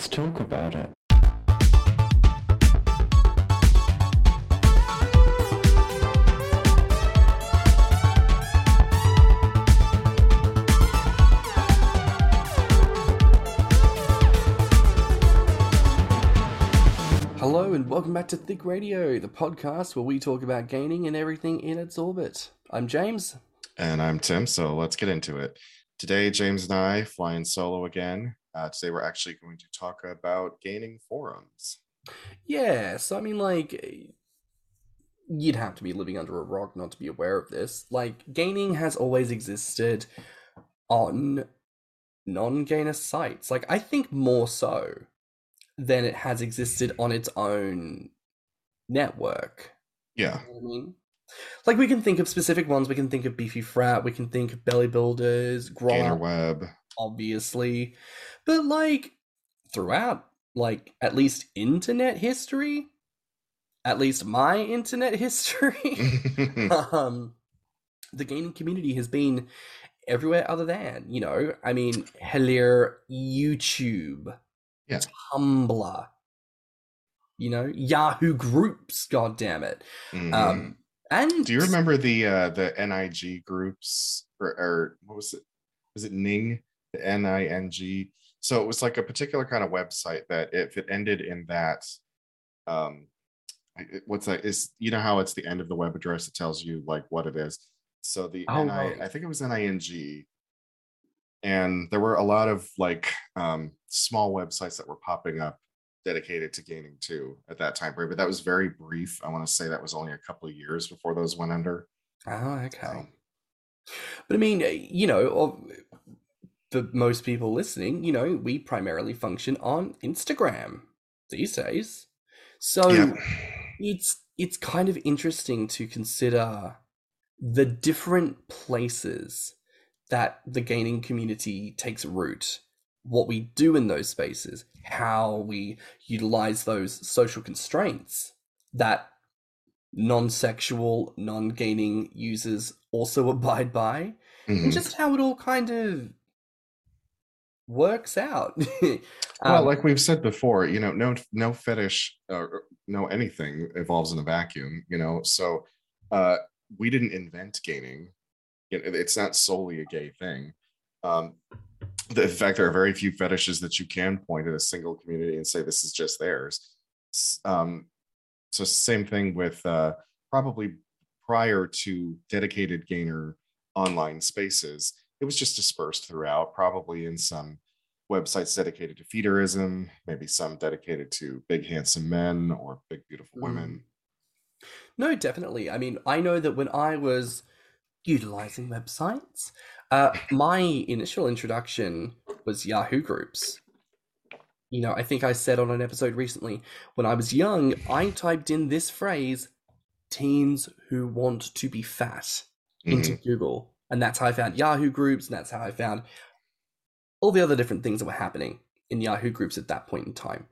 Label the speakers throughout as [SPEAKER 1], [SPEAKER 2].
[SPEAKER 1] let's talk about it.
[SPEAKER 2] Hello and welcome back to Thick Radio, the podcast where we talk about gaining and everything in its orbit. I'm James.
[SPEAKER 3] And I'm Tim, so let's get into it. Today, James and I flying solo again. Uh, today, we're actually going to talk about gaining forums.
[SPEAKER 2] Yeah, so I mean, like, you'd have to be living under a rock not to be aware of this. Like, gaining has always existed on non gainer sites. Like, I think more so than it has existed on its own network.
[SPEAKER 3] Yeah.
[SPEAKER 2] You know I mean? Like we can think of specific ones. We can think of Beefy Frat. We can think of Belly Builders,
[SPEAKER 3] Gainer Web.
[SPEAKER 2] obviously. But like throughout, like at least internet history, at least my internet history, um, the gaining community has been everywhere other than you know. I mean, Hellier, YouTube,
[SPEAKER 3] Yeah.
[SPEAKER 2] Tumblr. You know, Yahoo groups. God damn it.
[SPEAKER 3] Mhm.
[SPEAKER 2] Um, and
[SPEAKER 3] Do you remember the uh, the NIG groups or, or what was it? Was it Ning? The N I N G. So it was like a particular kind of website that if it ended in that, um, what's that? Is you know how it's the end of the web address? It tells you like what it is. So the
[SPEAKER 2] Oh,
[SPEAKER 3] NI,
[SPEAKER 2] right.
[SPEAKER 3] I think it was NING, and there were a lot of like um, small websites that were popping up dedicated to gaining too at that time period. But that was very brief. I want to say that was only a couple of years before those went under.
[SPEAKER 2] Oh, okay.
[SPEAKER 3] So,
[SPEAKER 2] But I mean, uh, you know, for most people listening, you know, we primarily function on Instagram these days. So
[SPEAKER 3] yeah.
[SPEAKER 2] it's it's kind of interesting to consider the different places that the gaining community takes root, what we do in those spaces, how we utilize those social constraints that non-sexual, non-gaining users also abide by,
[SPEAKER 3] Mhm.
[SPEAKER 2] and just how it all kind of works out.
[SPEAKER 3] well
[SPEAKER 2] Um,
[SPEAKER 3] like we've said before you know no no fetish or no anything evolves in a vacuum you know? So uh we didn't invent gaming. It- it's not solely a gay thing. Um the, in fact there are very few fetishes that you can point at a single community and say this is just theirs. Um so same thing with uh probably prior to dedicated gainer online spaces it was just dispersed throughout probably in some websites dedicated to feederism, maybe some dedicated to big handsome men or big beautiful
[SPEAKER 2] Mm.
[SPEAKER 3] women.
[SPEAKER 2] No, definitely. I mean, I know that when I was utilizing websites, uh, my initial introduction was Yahoo groups. You know, I think I said on an episode recently, when I was young, I typed in this phrase, teens who want to be fat, into
[SPEAKER 3] Mhm.
[SPEAKER 2] Google. And that's how I found Yahoo groups, and that's how I found all the other different things that were happening in Yahoo groups at that point in time.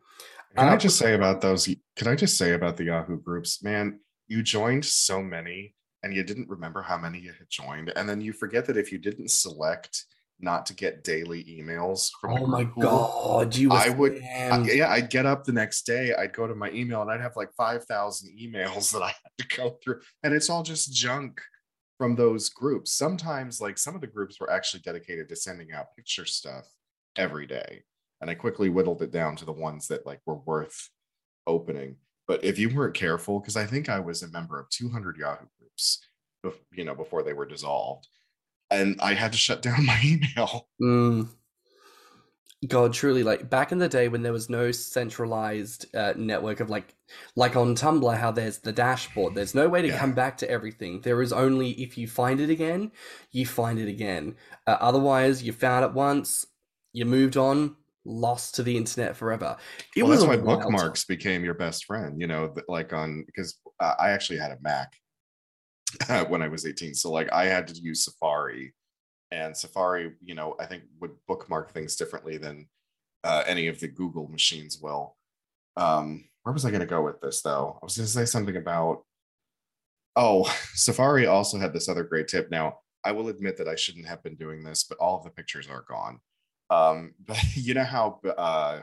[SPEAKER 3] Can
[SPEAKER 2] Uh,
[SPEAKER 3] I just say about those? Can I just say about the Yahoo groups, man? You joined so many, and you didn't remember how many you had joined, and then you forget that if you didn't select not to get daily emails from
[SPEAKER 2] Oh my
[SPEAKER 3] pool,
[SPEAKER 2] god, you
[SPEAKER 3] I would- I- yeah, I'd get up the next day, I'd go to my email, and I'd have like five thousand emails that I had to go through, and it's all just junk from those groups. Sometimes, like some of the groups were actually dedicated to sending out picture stuff every day, and I quickly whittled it down to the ones that like were worth opening. But if you weren't careful, because I think I was a member of 200 Yahoo groups, you know, before they were dissolved, and I had to shut down my email.
[SPEAKER 2] Mm. God, truly, like back in the day when there was no centralized uh, network of like, like on Tumblr, how there's the dashboard. There's no way to
[SPEAKER 3] Yeah.
[SPEAKER 2] come back to everything. There is only if you find it again, you find it again. Uh, otherwise, you found it once, you moved on, lost to the internet forever. It
[SPEAKER 3] well,
[SPEAKER 2] was
[SPEAKER 3] that's why bookmarks became your best friend. You know, like on because I actually had a Mac when I was 18, so like I had to use Safari, and Safari, you know, I think would bookmark things differently than uh, any of the Google machines will. Um, where was I going to go with this though? I was going to say something about. Oh, Safari also had this other great tip. Now, I will admit that I shouldn't have been doing this, but all of the pictures are gone. Um, but you know how uh,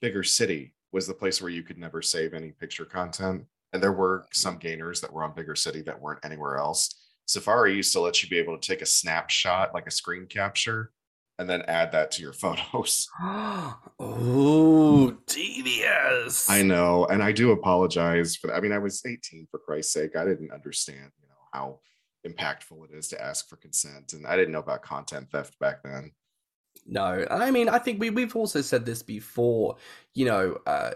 [SPEAKER 3] bigger city was the place where you could never save any picture content. And there were some gainers that were on bigger city that weren't anywhere else. Safari used to let you be able to take a snapshot, like a screen capture, and then add that to your photos.
[SPEAKER 2] oh, devious.
[SPEAKER 3] I know. And I do apologize for that. I mean, I was 18 for Christ's sake. I didn't understand, you know, how impactful it is to ask for consent. And I didn't know about content theft back then.
[SPEAKER 2] No, I mean, I think we we've also said this before. You know, uh,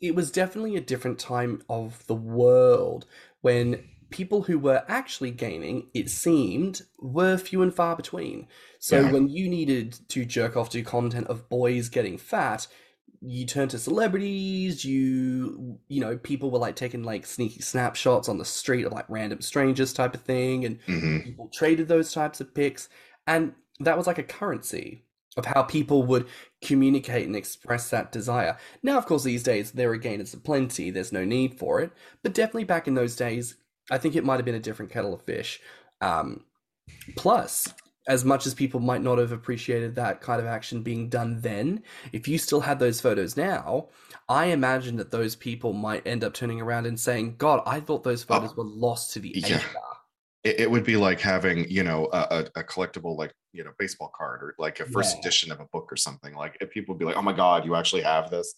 [SPEAKER 2] it was definitely a different time of the world when people who were actually gaining, it seemed, were few and far between. So
[SPEAKER 3] Yeah.
[SPEAKER 2] when you needed to jerk off to content of boys getting fat, you turned to celebrities, you you know, people were like taking like sneaky snapshots on the street of like random strangers type of thing and
[SPEAKER 3] Mhm.
[SPEAKER 2] people traded those types of pics and that was like a currency of how people would communicate and express that desire now of course these days there again it's plenty there's no need for it but definitely back in those days i think it might have been a different kettle of fish um, plus as much as people might not have appreciated that kind of action being done then if you still had those photos now i imagine that those people might end up turning around and saying god i thought those photos were lost to the
[SPEAKER 3] Yeah. It, it would be like having, you know, a, a, collectible, like, you know, baseball card or like a first
[SPEAKER 2] Yeah.
[SPEAKER 3] edition of a book or something. Like, if people would be like, oh my God, you actually have this.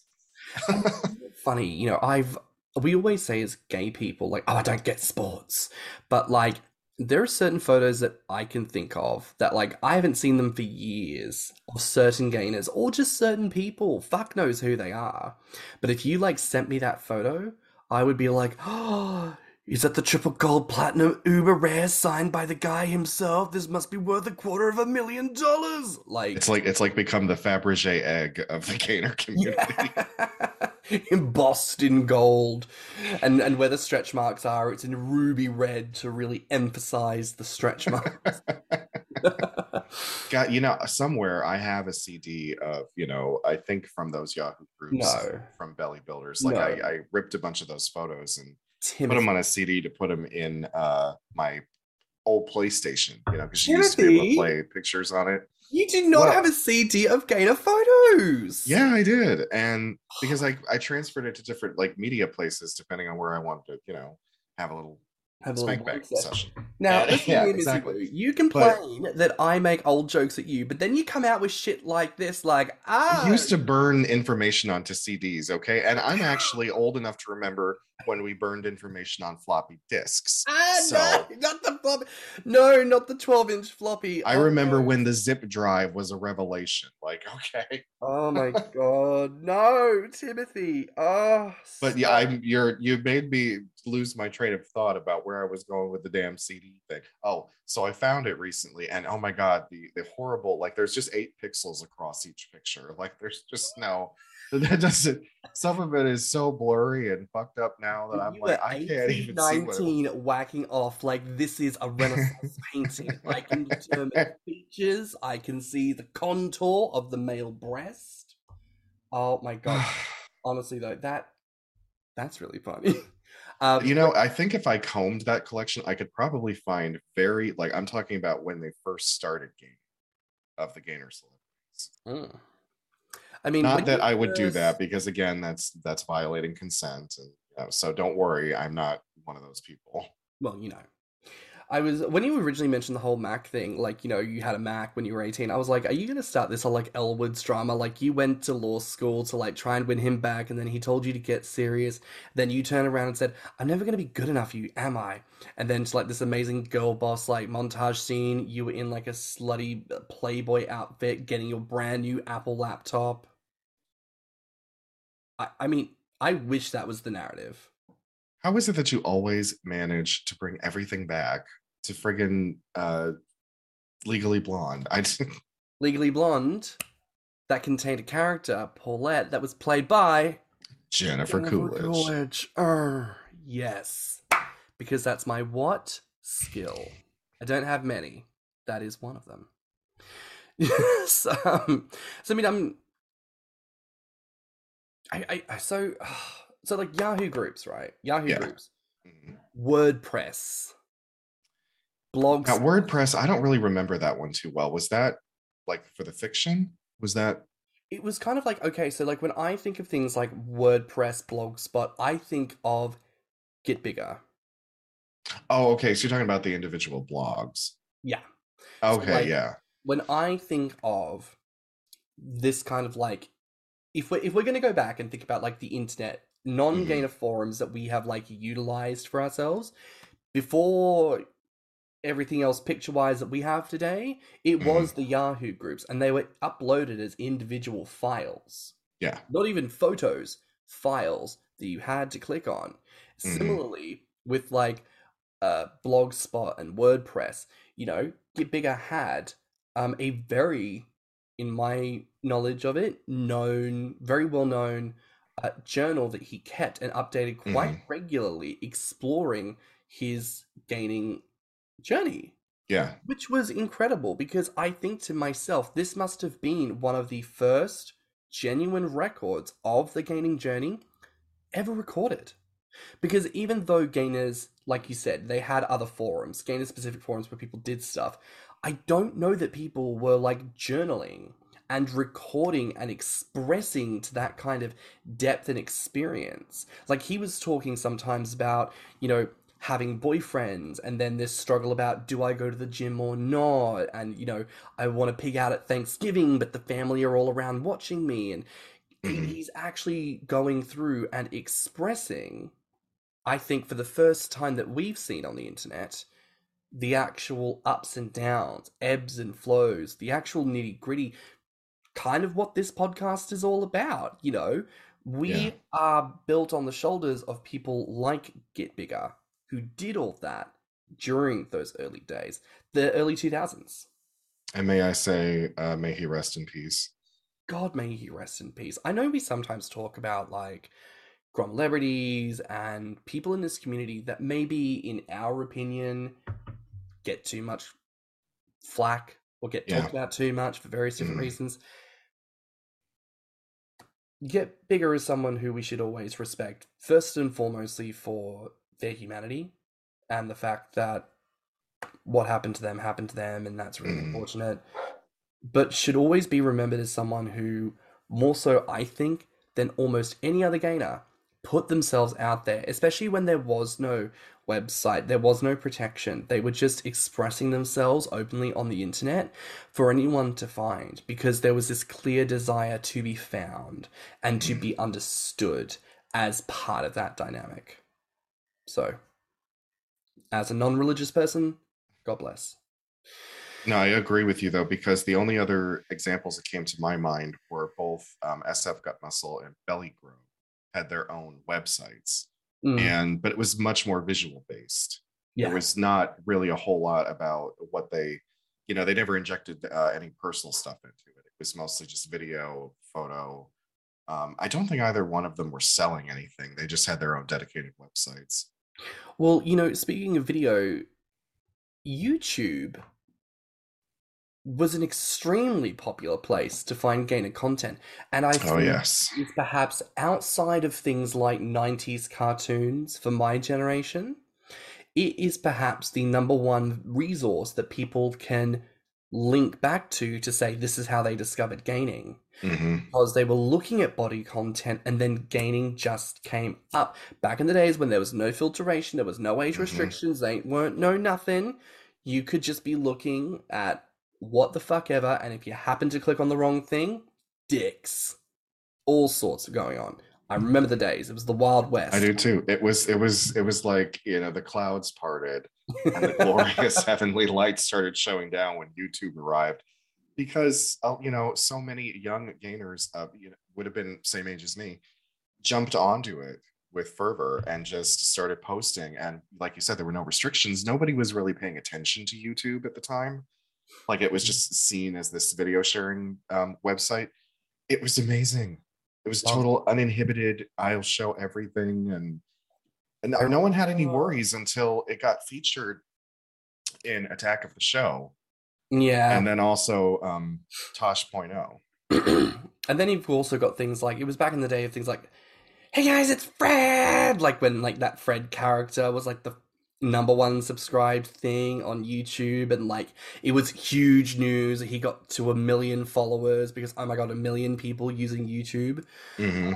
[SPEAKER 2] funny, you know, I've we always say as gay people, like, oh, I don't get sports. But like there are certain photos that I can think of that like I haven't seen them for years of certain gainers or just certain people. Fuck knows who they are. But if you like sent me that photo, I would be like, oh is that the triple gold platinum uber rare signed by the guy himself? This must be worth a quarter of a million dollars. Like
[SPEAKER 3] It's like it's like become the Fabergé egg of the gainer community.
[SPEAKER 2] yeah. embossed in gold and and where the stretch marks are it's in ruby red to really emphasize the stretch marks
[SPEAKER 3] Got you know somewhere I have a CD of you know I think from those Yahoo groups
[SPEAKER 2] No.
[SPEAKER 3] from Belly Builders. Like
[SPEAKER 2] No.
[SPEAKER 3] I, I ripped a bunch of those photos and put them on a CD to put them in uh my old PlayStation. You know because you used to be able to play pictures on it.
[SPEAKER 2] You do not
[SPEAKER 3] Well-
[SPEAKER 2] have a cd of Gator photos.
[SPEAKER 3] Yeah, I did, and because I I transferred it to different like media places depending on where I wanted to you know have a little
[SPEAKER 2] have a
[SPEAKER 3] spank
[SPEAKER 2] wank session.
[SPEAKER 3] session.
[SPEAKER 2] Now,
[SPEAKER 3] Yeah, yeah,
[SPEAKER 2] to me, Missy
[SPEAKER 3] exactly.
[SPEAKER 2] You complain that I make old jokes at you, but then you come out with shit like this, like ah,
[SPEAKER 3] I used to burn information onto CDs, okay? And I'm actually old enough to remember when we burned information on floppy disks.
[SPEAKER 2] Ah,
[SPEAKER 3] so
[SPEAKER 2] no, not the floppy. No, not the 12 inch floppy.
[SPEAKER 3] I
[SPEAKER 2] Oh,
[SPEAKER 3] remember
[SPEAKER 2] no.
[SPEAKER 3] when the zip drive was a revelation. Like, okay.
[SPEAKER 2] Oh my god, no, Timothy. Oh,
[SPEAKER 3] But yeah. I'm you're you made me lose my train of thought about where I was going with the damn CD thing. Oh, so I found it recently, and oh my god, the the horrible like there's just eight pixels across each picture. Like there's just no that doesn't some of it is so blurry and fucked up now that I'm
[SPEAKER 2] You
[SPEAKER 3] like I can't
[SPEAKER 2] 18,
[SPEAKER 3] even see what it-
[SPEAKER 2] 19 whacking off like this is a Renaissance painting. I can determine features. I can see the contour of the male breast. Oh my god! Honestly, though, that that's really funny. Um,
[SPEAKER 3] you know, I think if I combed that collection, I could probably find very like I'm talking about when they first started gaining of the gainer celebrities.
[SPEAKER 2] mm. I mean,
[SPEAKER 3] Not that I would do that because again, that's that's violating consent, and you know, so don't worry, I'm not one of those people.
[SPEAKER 2] well, you know, I was when you originally mentioned the whole Mac thing, like you know, you had a Mac when you were eighteen. I was like, are you gonna start this whole like Elle Woods drama? Like you went to law school to like try and win him back, and then he told you to get serious. Then you turn around and said, I'm never gonna be good enough you, am I? And then it's like this amazing girl boss like montage scene. You were in like a slutty uh, Playboy outfit, getting your brand new Apple laptop. I, I mean, I wish that was the narrative.
[SPEAKER 3] How is it that you always manage to bring everything back to friggin' uh, Legally Blonde? I
[SPEAKER 2] Legally Blonde that contained a character, Paulette, that was played by
[SPEAKER 3] Jennifer Coolidge.
[SPEAKER 2] Coolidge. Err, yes. Because that's my what? Skill. I don't have many. That is one of them. yes. um, so I mean, I'm. I, I, I so, so like Yahoo groups, right? Yahoo
[SPEAKER 3] Yeah.
[SPEAKER 2] groups,
[SPEAKER 3] Mhm.
[SPEAKER 2] WordPress, blogs.
[SPEAKER 3] Now, WordPress, I don't really remember that one too well. Was that like for the fiction? Was that
[SPEAKER 2] it was kind of like okay, so like when I think of things like WordPress, Blogspot, I think of Get Bigger.
[SPEAKER 3] Oh, okay. So you're talking about the individual blogs.
[SPEAKER 2] Yeah.
[SPEAKER 3] Okay,
[SPEAKER 2] like-
[SPEAKER 3] yeah.
[SPEAKER 2] When I think of this kind of like if we're if we're gonna go back and think about like the internet non-gainer mm-hmm. forums that we have like utilized for ourselves before everything else picture-wise that we have today, it was the Yahoo groups, and they were uploaded as individual files.
[SPEAKER 3] Yeah.
[SPEAKER 2] not even photos, files that you had to click on.
[SPEAKER 3] Mhm.
[SPEAKER 2] Similarly, with like uh, Blogspot and WordPress, you know, Get Bigger had um, a very, in my knowledge of it, known, very well known uh, journal that he kept and updated quite regularly, exploring his gaining journey
[SPEAKER 3] Yeah.
[SPEAKER 2] which was incredible because I think to myself, this must have been one of the first genuine records of the gaining journey ever recorded. Because even though gainers, like you said, they had other forums, gainer specific forums where people did stuff, I don't know that people were like journaling and recording and expressing to that kind of depth and experience. Like he was talking sometimes about, you know, having boyfriends and then this struggle about do I go to the gym or not and you know I want to pig out at Thanksgiving but the family are all around watching me and
[SPEAKER 3] Mhm.
[SPEAKER 2] he's actually going through and expressing I think for the first time that we've seen on the internet the actual ups and downs ebbs and flows the actual nitty gritty kind of what this podcast is all about you know we
[SPEAKER 3] Yeah.
[SPEAKER 2] are built on the shoulders of people like Get Bigger who did all that during those early days, the early 2000s.
[SPEAKER 3] And may I say, uh, may he rest in peace.
[SPEAKER 2] God may he rest in peace. I know we sometimes talk about like Grommr celebrities and people in this community that maybe, in our opinion, get too much flack or get
[SPEAKER 3] Yeah.
[SPEAKER 2] talked about too much for various different
[SPEAKER 3] Mhm.
[SPEAKER 2] reasons. Get Bigger is someone who we should always respect, first and foremostly for their humanity and the fact that what happened to them happened to them, and that's really
[SPEAKER 3] Mhm.
[SPEAKER 2] unfortunate. But should always be remembered as someone who, more so, I think, than almost any other gainer, put themselves out there, especially when there was no website, there was no protection. They were just expressing themselves openly on the internet for anyone to find because there was this clear desire to be found and to be understood as part of that dynamic. So, as a non religious person, God bless.
[SPEAKER 3] No, I agree with you though, because the only other examples that came to my mind were both um, SF Gut Muscle and Belly Grow had their own websites,
[SPEAKER 2] Mm,
[SPEAKER 3] and but it was much more visual based.
[SPEAKER 2] yeah.
[SPEAKER 3] There was not really a whole lot about what they, you know, they never injected uh, any personal stuff into it. It was mostly just video, photo. Um, I don't think either one of them were selling anything. They just had their own dedicated websites.
[SPEAKER 2] Well, you know, speaking of video, YouTube was an extremely popular place to find gainer content. And I
[SPEAKER 3] Oh
[SPEAKER 2] think
[SPEAKER 3] yes,
[SPEAKER 2] it's perhaps outside of things like 90s cartoons for my generation, it is perhaps the number one resource that people can link back to to say this is how they discovered gaining
[SPEAKER 3] hmm
[SPEAKER 2] because they were looking at body content and then gaining just came up. Back in the days when there was no filtration, there was no age
[SPEAKER 3] Mhm.
[SPEAKER 2] restrictions, they weren't no nothing. You could just be looking at what the fuck ever, and if you happen to click on the wrong thing, dicks. All sorts of going on. I remember the days. It was the Wild West.
[SPEAKER 3] I do too. It was it was it was like you know the clouds parted and the glorious heavenly light started showing down when YouTube arrived, because uh, you know so many young gainers uh, you know, would have been same age as me, jumped onto it with fervor and just started posting. And like you said, there were no restrictions. Nobody was really paying attention to YouTube at the time. Like it was just seen as this video sharing um, website. It was amazing. It was total uninhibited. I'll show everything and and no- one had any worries until it got featured in Attack of the Show,
[SPEAKER 2] Yeah.
[SPEAKER 3] and then also um, Tosh.0.
[SPEAKER 2] and then you've also got things like it was back in the day of things like, "Hey guys, it's Fred!" Like when like that Fred character was like the number one subscribed thing on YouTube and like it was huge news. He got to a million followers because oh my god, a million people using YouTube.
[SPEAKER 3] hmm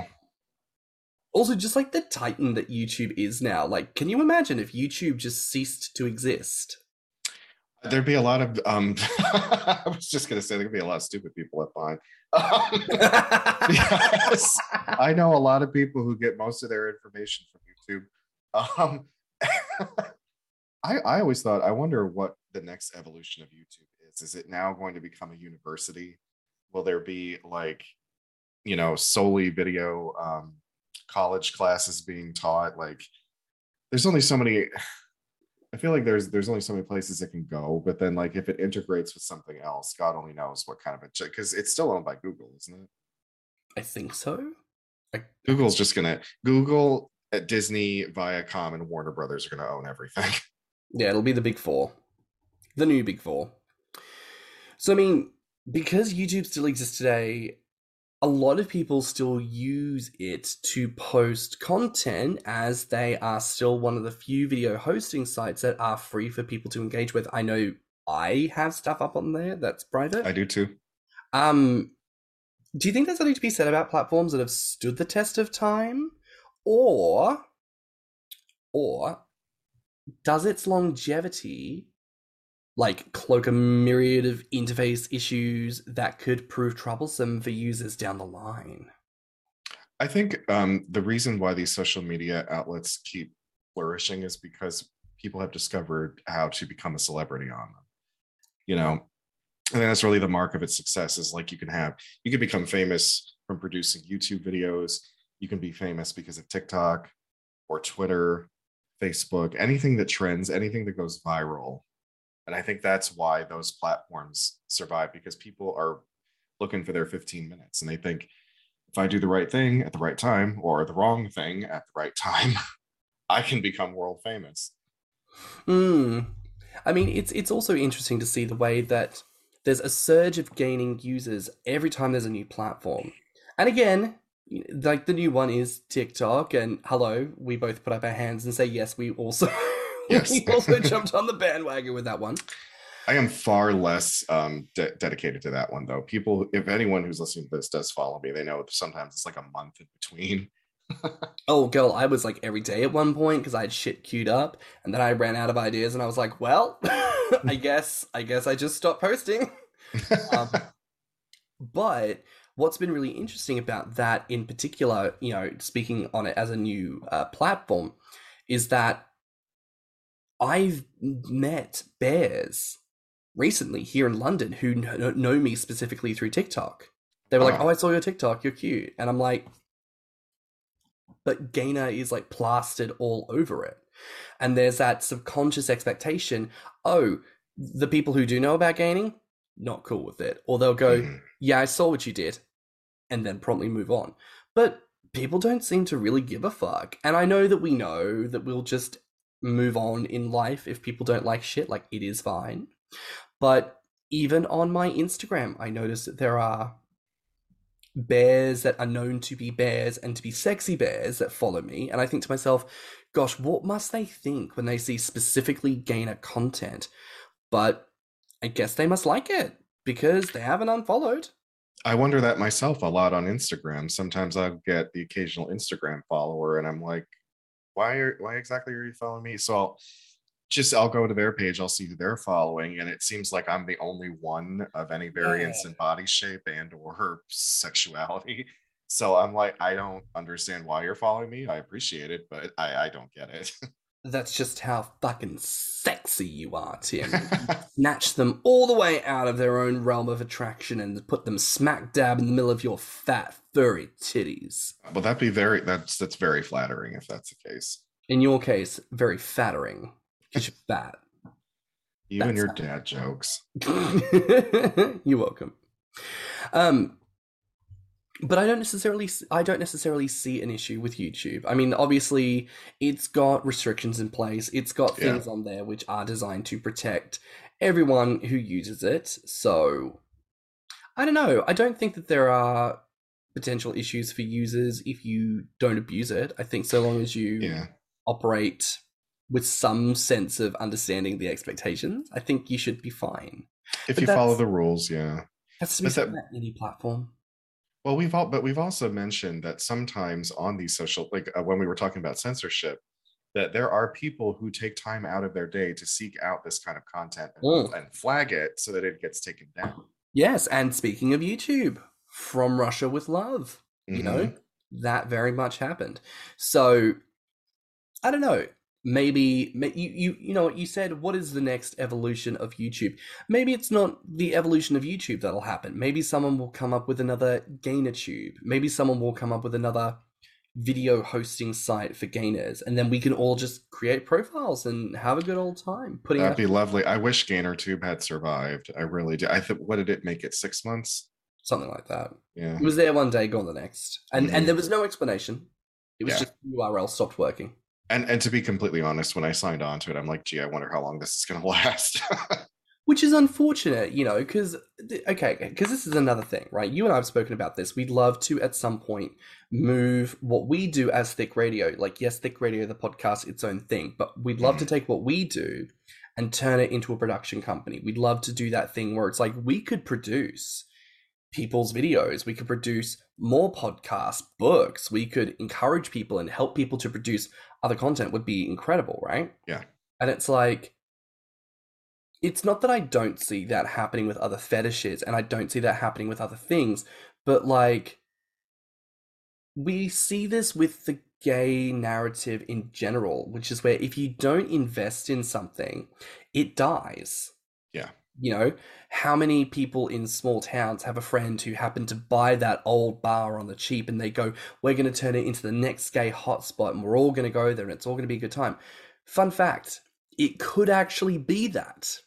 [SPEAKER 2] Also, just like the titan that YouTube is now. Like, can you imagine if YouTube just ceased to exist?
[SPEAKER 3] There'd be a lot of. Um, I was just gonna say there'd be a lot of stupid people left behind. Um, Yes. I know a lot of people who get most of their information from YouTube. Um, I, I always thought, I wonder what the next evolution of YouTube is. Is it now going to become a university? Will there be like, you know, solely video um, college classes being taught? Like, there's only so many. I feel like there's there's only so many places it can go, but then like if it integrates with something else, God only knows what kind of a because it's still owned by Google, isn't it?
[SPEAKER 2] I think so.
[SPEAKER 3] Google's just gonna Google at Disney, Viacom, and Warner Brothers are gonna own everything.
[SPEAKER 2] Yeah, it'll be the big four. The new big four. So, I mean, because YouTube still exists today, a lot of people still use it to post content as they are still one of the few video hosting sites that are free for people to engage with. I know I have stuff up on there that's private.
[SPEAKER 3] I do too.
[SPEAKER 2] Um, do you think there's something to be said about platforms that have stood the test of time, or, or does its longevity like cloak a myriad of interface issues that could prove troublesome for users down the line?
[SPEAKER 3] I think um, the reason why these social media outlets keep flourishing is because people have discovered how to become a celebrity on them. You know, think that's really the mark of its success is like you can have, you can become famous from producing YouTube videos. You can be famous because of TikTok or Twitter, Facebook, anything that trends, anything that goes viral. And I think that's why those platforms survive because people are looking for their 15 minutes and they think if I do the right thing at the right time or the wrong thing at the right time, I can become world famous.
[SPEAKER 2] Hmm. I mean, it's it's also interesting to see the way that there's a surge of gaining users every time there's a new platform. And again, like the new one is TikTok, and hello, we both put up our hands and say yes, we also
[SPEAKER 3] Yes.
[SPEAKER 2] we also jumped on the bandwagon with that one.
[SPEAKER 3] I am far less um, de- dedicated to that one, though. People, if anyone who's listening to this does follow me, they know sometimes it's like a month in between.
[SPEAKER 2] Oh, girl, I was like every day at one point because I had shit queued up, and then I ran out of ideas, and I was like, well, I guess I guess I just stopped posting. Um, but what's been really interesting about that in particular, you know, speaking on it as a new uh, platform, is that I've met bears recently here in London who kn- know me specifically through TikTok. They were like,
[SPEAKER 3] Oh.
[SPEAKER 2] "Oh, I saw your TikTok. You're cute," and I'm like, "But Gainer is like plastered all over it." And there's that subconscious expectation. Oh, the people who do know about gaining, not cool with it, or they'll go,
[SPEAKER 3] Mhm.
[SPEAKER 2] yeah, I saw what you did, and then promptly move on. But people don't seem to really give a fuck. And I know that we know that we'll just move on in life if people don't like shit, like it is fine. But even on my Instagram, I notice that there are bears that are known to be bears and to be sexy bears that follow me. And I think to myself, gosh, what must they think when they see specifically gainer content? But I guess they must like it because they haven't unfollowed.
[SPEAKER 3] I wonder that myself a lot on Instagram. Sometimes I'll get the occasional Instagram follower, and I'm like, why are why exactly are you following me? So I'll just I'll go to their page, I'll see who they're following, and it seems like I'm the only one of any variance in body shape and or sexuality. So I'm like, I don't understand why you're following me. I appreciate it, but I, I don't get it.
[SPEAKER 2] That's just how fucking sexy you are, Tim. Snatch them all the way out of their own realm of attraction and put them smack dab in the middle of your fat, furry titties.
[SPEAKER 3] well, that'd be very that's that's very flattering if that's the case.
[SPEAKER 2] In your case, very fattering because you're fat.
[SPEAKER 3] You and
[SPEAKER 2] That's
[SPEAKER 3] your dad jokes.
[SPEAKER 2] You're welcome. Um, but I don't necessarily I don't necessarily see an issue with YouTube. I mean, obviously, it's got restrictions in place. It's got
[SPEAKER 3] Yeah.
[SPEAKER 2] things on there which are designed to protect everyone who uses it. So, I don't know. I don't think that there are potential issues for users if you don't abuse it. I think so long as you
[SPEAKER 3] Yeah.
[SPEAKER 2] operate with some sense of understanding the expectations, I think you should be fine.
[SPEAKER 3] If
[SPEAKER 2] But
[SPEAKER 3] you follow the rules, yeah.
[SPEAKER 2] That's to be
[SPEAKER 3] that
[SPEAKER 2] any platform.
[SPEAKER 3] Well, we've all, but we've also mentioned that sometimes on these social, like uh, when we were talking about censorship, that there are people who take time out of their day to seek out this kind of content and,
[SPEAKER 2] Mm.
[SPEAKER 3] and flag it so that it gets taken down.
[SPEAKER 2] Yes, and speaking of YouTube, from Russia with love, you know,
[SPEAKER 3] Mhm.
[SPEAKER 2] that very much happened. So I don't know. Maybe you you you know you said. What is the next evolution of YouTube? Maybe it's not the evolution of YouTube that'll happen. Maybe someone will come up with another gainer tube. Maybe someone will come up with another video hosting site for gainers, and then we can all just create profiles and have a good old time putting
[SPEAKER 3] That'd
[SPEAKER 2] out
[SPEAKER 3] be lovely. I wish GainerTube had survived. I really do. I think what did it make it six months?
[SPEAKER 2] something like that.
[SPEAKER 3] Yeah.
[SPEAKER 2] It was there one day, gone the next, and
[SPEAKER 3] Mhm.
[SPEAKER 2] and there was no explanation. It was
[SPEAKER 3] Yeah.
[SPEAKER 2] just URL stopped working.
[SPEAKER 3] And and to be completely honest, when I signed on to it, I'm like, gee, I wonder how long this is gonna last.
[SPEAKER 2] which is unfortunate, you know, because okay, because this is another thing, right? You and I have spoken about this. We'd love to at some point move what we do as Thick Radio, like yes, Thick Radio, the podcast, its own thing, but we'd love to mm-hmm. take what we do and turn it into a production company. We'd love to do that thing where it's like we could produce people's videos, we could produce more podcasts, books, we could encourage people and help people to produce other content would be incredible, right?
[SPEAKER 3] Yeah.
[SPEAKER 2] And it's like it's not that I don't see that happening with other fetishes and I don't see that happening with other things, but like we see this with the gay narrative in general, which is where if you don't invest in something, it dies. You know, how many people in small towns have a friend who happened to buy that old bar on the cheap and they go, We're going to turn it into the next gay hotspot and we're all going to go there and it's all going to be a good time. Fun fact it could actually be that,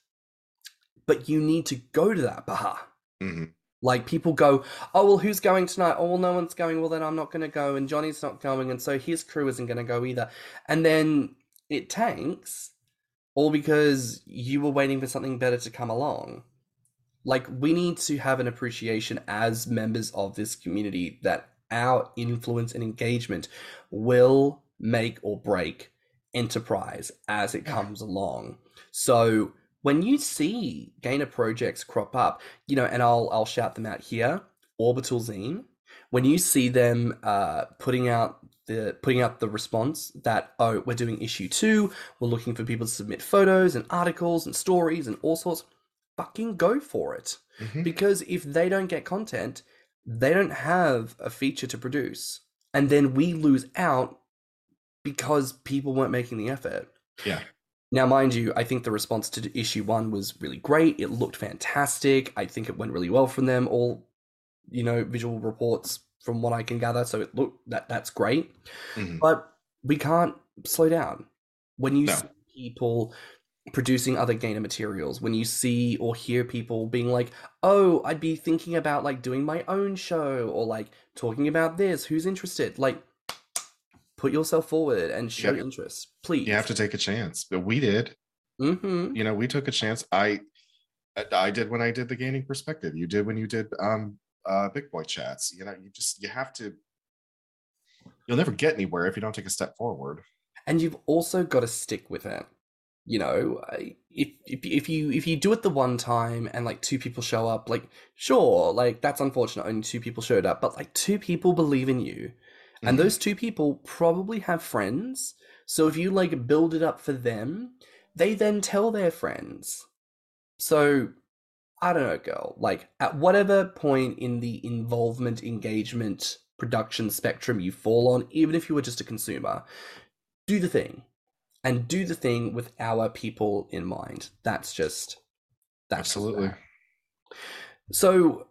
[SPEAKER 2] but you need to go to that bar.
[SPEAKER 3] Mhm.
[SPEAKER 2] Like people go, oh well, who's going tonight? Oh well, no one's going. Well, then I'm not going to go, and Johnny's not going, and so his crew isn't going to go either. And then it tanks, all because you were waiting for something better to come along. Like we need to have an appreciation as members of this community that our influence and engagement will make or break enterprise as it comes along. So when you see gainer projects crop up, you know, and I'll I'll shout them out here. Orbital Zine. When you see them uh, putting out the putting out the response that oh we're doing issue two, we're looking for people to submit photos and articles and stories and all sorts. Fucking go for it
[SPEAKER 3] Mhm.
[SPEAKER 2] because if they don't get content, they don't have a feature to produce, and then we lose out because people weren't making the effort.
[SPEAKER 3] Yeah.
[SPEAKER 2] Now, mind you, I think the response to issue one was really great. It looked fantastic. I think it went really well from them. All, you know, visual reports from what I can gather. So it looked that that's great.
[SPEAKER 3] Mhm.
[SPEAKER 2] But we can't slow down. When you
[SPEAKER 3] No.
[SPEAKER 2] see people producing other gainer materials, when you see or hear people being like, "Oh, I'd be thinking about like doing my own show or like talking about this. Who's interested?" Like, put yourself forward and show
[SPEAKER 3] Yeah.
[SPEAKER 2] interest, please.
[SPEAKER 3] You have to take a chance, but we did.
[SPEAKER 2] Mm-hmm.
[SPEAKER 3] You know, we took a chance. I I did when I did the gaining perspective. You did when you did um uh big boy chats. You know, you just you have to. You'll never get anywhere if you don't take a step forward.
[SPEAKER 2] and you've also got to stick with it you know if, if if you if you do it the one time and like two people show up like sure like that's unfortunate only two people showed up but like two people believe in you and
[SPEAKER 3] Mhm.
[SPEAKER 2] those two people probably have friends so if you like build it up for them they then tell their friends so i don't know girl. Like at whatever point in the involvement engagement production spectrum you fall on even if you were just a consumer do the thing. And do the thing with our people in mind. That's just that's
[SPEAKER 3] Absolutely.
[SPEAKER 2] so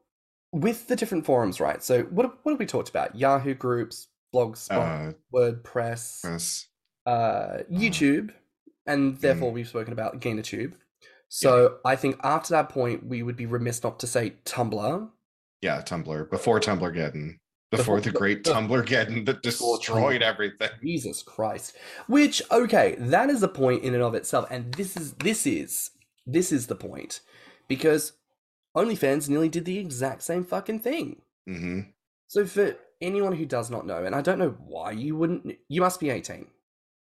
[SPEAKER 2] with the different forums right? So what, what have we talked about? Yahoo groups blogspot
[SPEAKER 3] Uh,
[SPEAKER 2] wordpress
[SPEAKER 3] yes.
[SPEAKER 2] uh, youtube and therefore we've spoken about GainerTube so i think after that point we would be remiss not to say tumblr
[SPEAKER 3] Yeah, Tumblr. Before Tumblr Geddon. Before,
[SPEAKER 2] Before-
[SPEAKER 3] the great Tumblr Geddon that destroyed everything.
[SPEAKER 2] Jesus Christ. Which okay, that is a point in and of itself, and this is this is this is the point because OnlyFans nearly did the exact same fucking thing.
[SPEAKER 3] hmm
[SPEAKER 2] So for anyone who does not know, and I don't know why you wouldn't, you must be eighteen.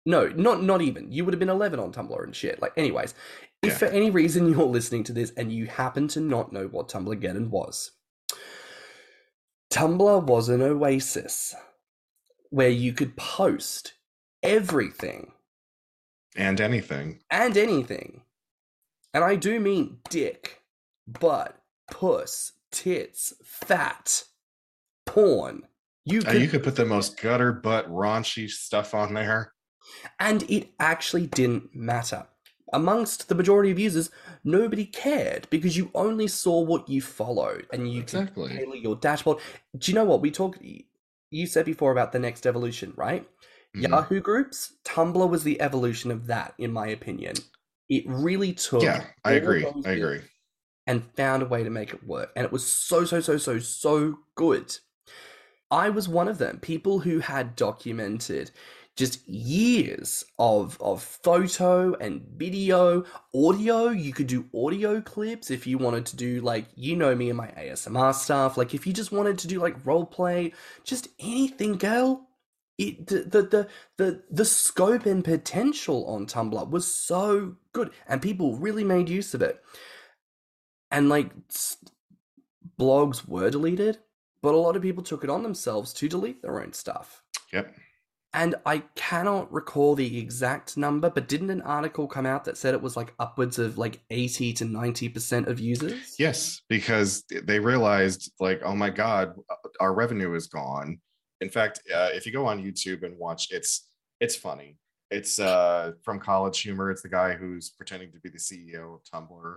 [SPEAKER 2] No, not not even. You would have been 11 on Tumblr and shit. Like, anyways, if
[SPEAKER 3] Yeah.
[SPEAKER 2] for any reason you're listening to this and you happen to not know what Tumblr was, Tumblr was an oasis where you could post everything
[SPEAKER 3] And anything.
[SPEAKER 2] and anything. And I do mean dick, butt, puss, tits, fat, porn. You
[SPEAKER 3] Uh,
[SPEAKER 2] could,
[SPEAKER 3] you could put the most gutter butt raunchy stuff on there.
[SPEAKER 2] And it actually didn't matter. Amongst the majority of users, nobody cared because you only saw what you followed and you could
[SPEAKER 3] Exactly.
[SPEAKER 2] tailor your dashboard. Do you know what we talked? You said before about the next evolution, right?
[SPEAKER 3] Mhm.
[SPEAKER 2] Yahoo groups, Tumblr was the evolution of that, in my opinion. It really took
[SPEAKER 3] Yeah, I agree. I agree.
[SPEAKER 2] and found a way to make it work. And it was so, so, so, so, so good. I was one of them. People who had documented just years of of photo and video, audio. You could do audio clips if you wanted to do like you know me and my ASMR stuff. Like if you just wanted to do like role play, just anything, girl. It the the the the, the scope and potential on Tumblr was so good, and people really made use of it and like blogs were deleted but a lot of people took it on themselves to delete their own stuff
[SPEAKER 3] Yep.
[SPEAKER 2] And i cannot recall the exact number but didn't an article come out that said it was like upwards of like 80 to 90% of users
[SPEAKER 3] Yes, because they realized, like, oh my God, our revenue is gone. In fact, uh, if you go on YouTube and watch, it's it's funny. It's uh, from College Humor. It's the guy who's pretending to be the CEO of Tumblr.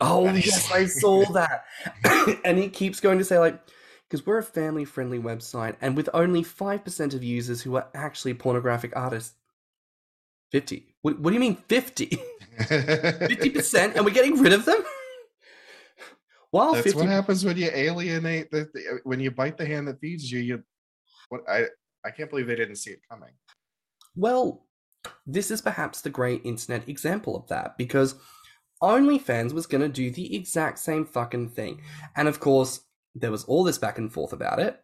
[SPEAKER 2] oh yes i saw that and he keeps going to say like because we're a family friendly website and with only 5% of users who are actually pornographic artists 50 what, what do you mean 50 Fifty percent, and we're getting rid of them. While
[SPEAKER 3] That's
[SPEAKER 2] fifty,
[SPEAKER 3] what happens when you alienate the, the when you bite the hand that feeds you. You what I I can't believe they didn't see it coming.
[SPEAKER 2] well, this is perhaps the great internet example of that because OnlyFans was going to do the exact same fucking thing, and of course there was all this back and forth about it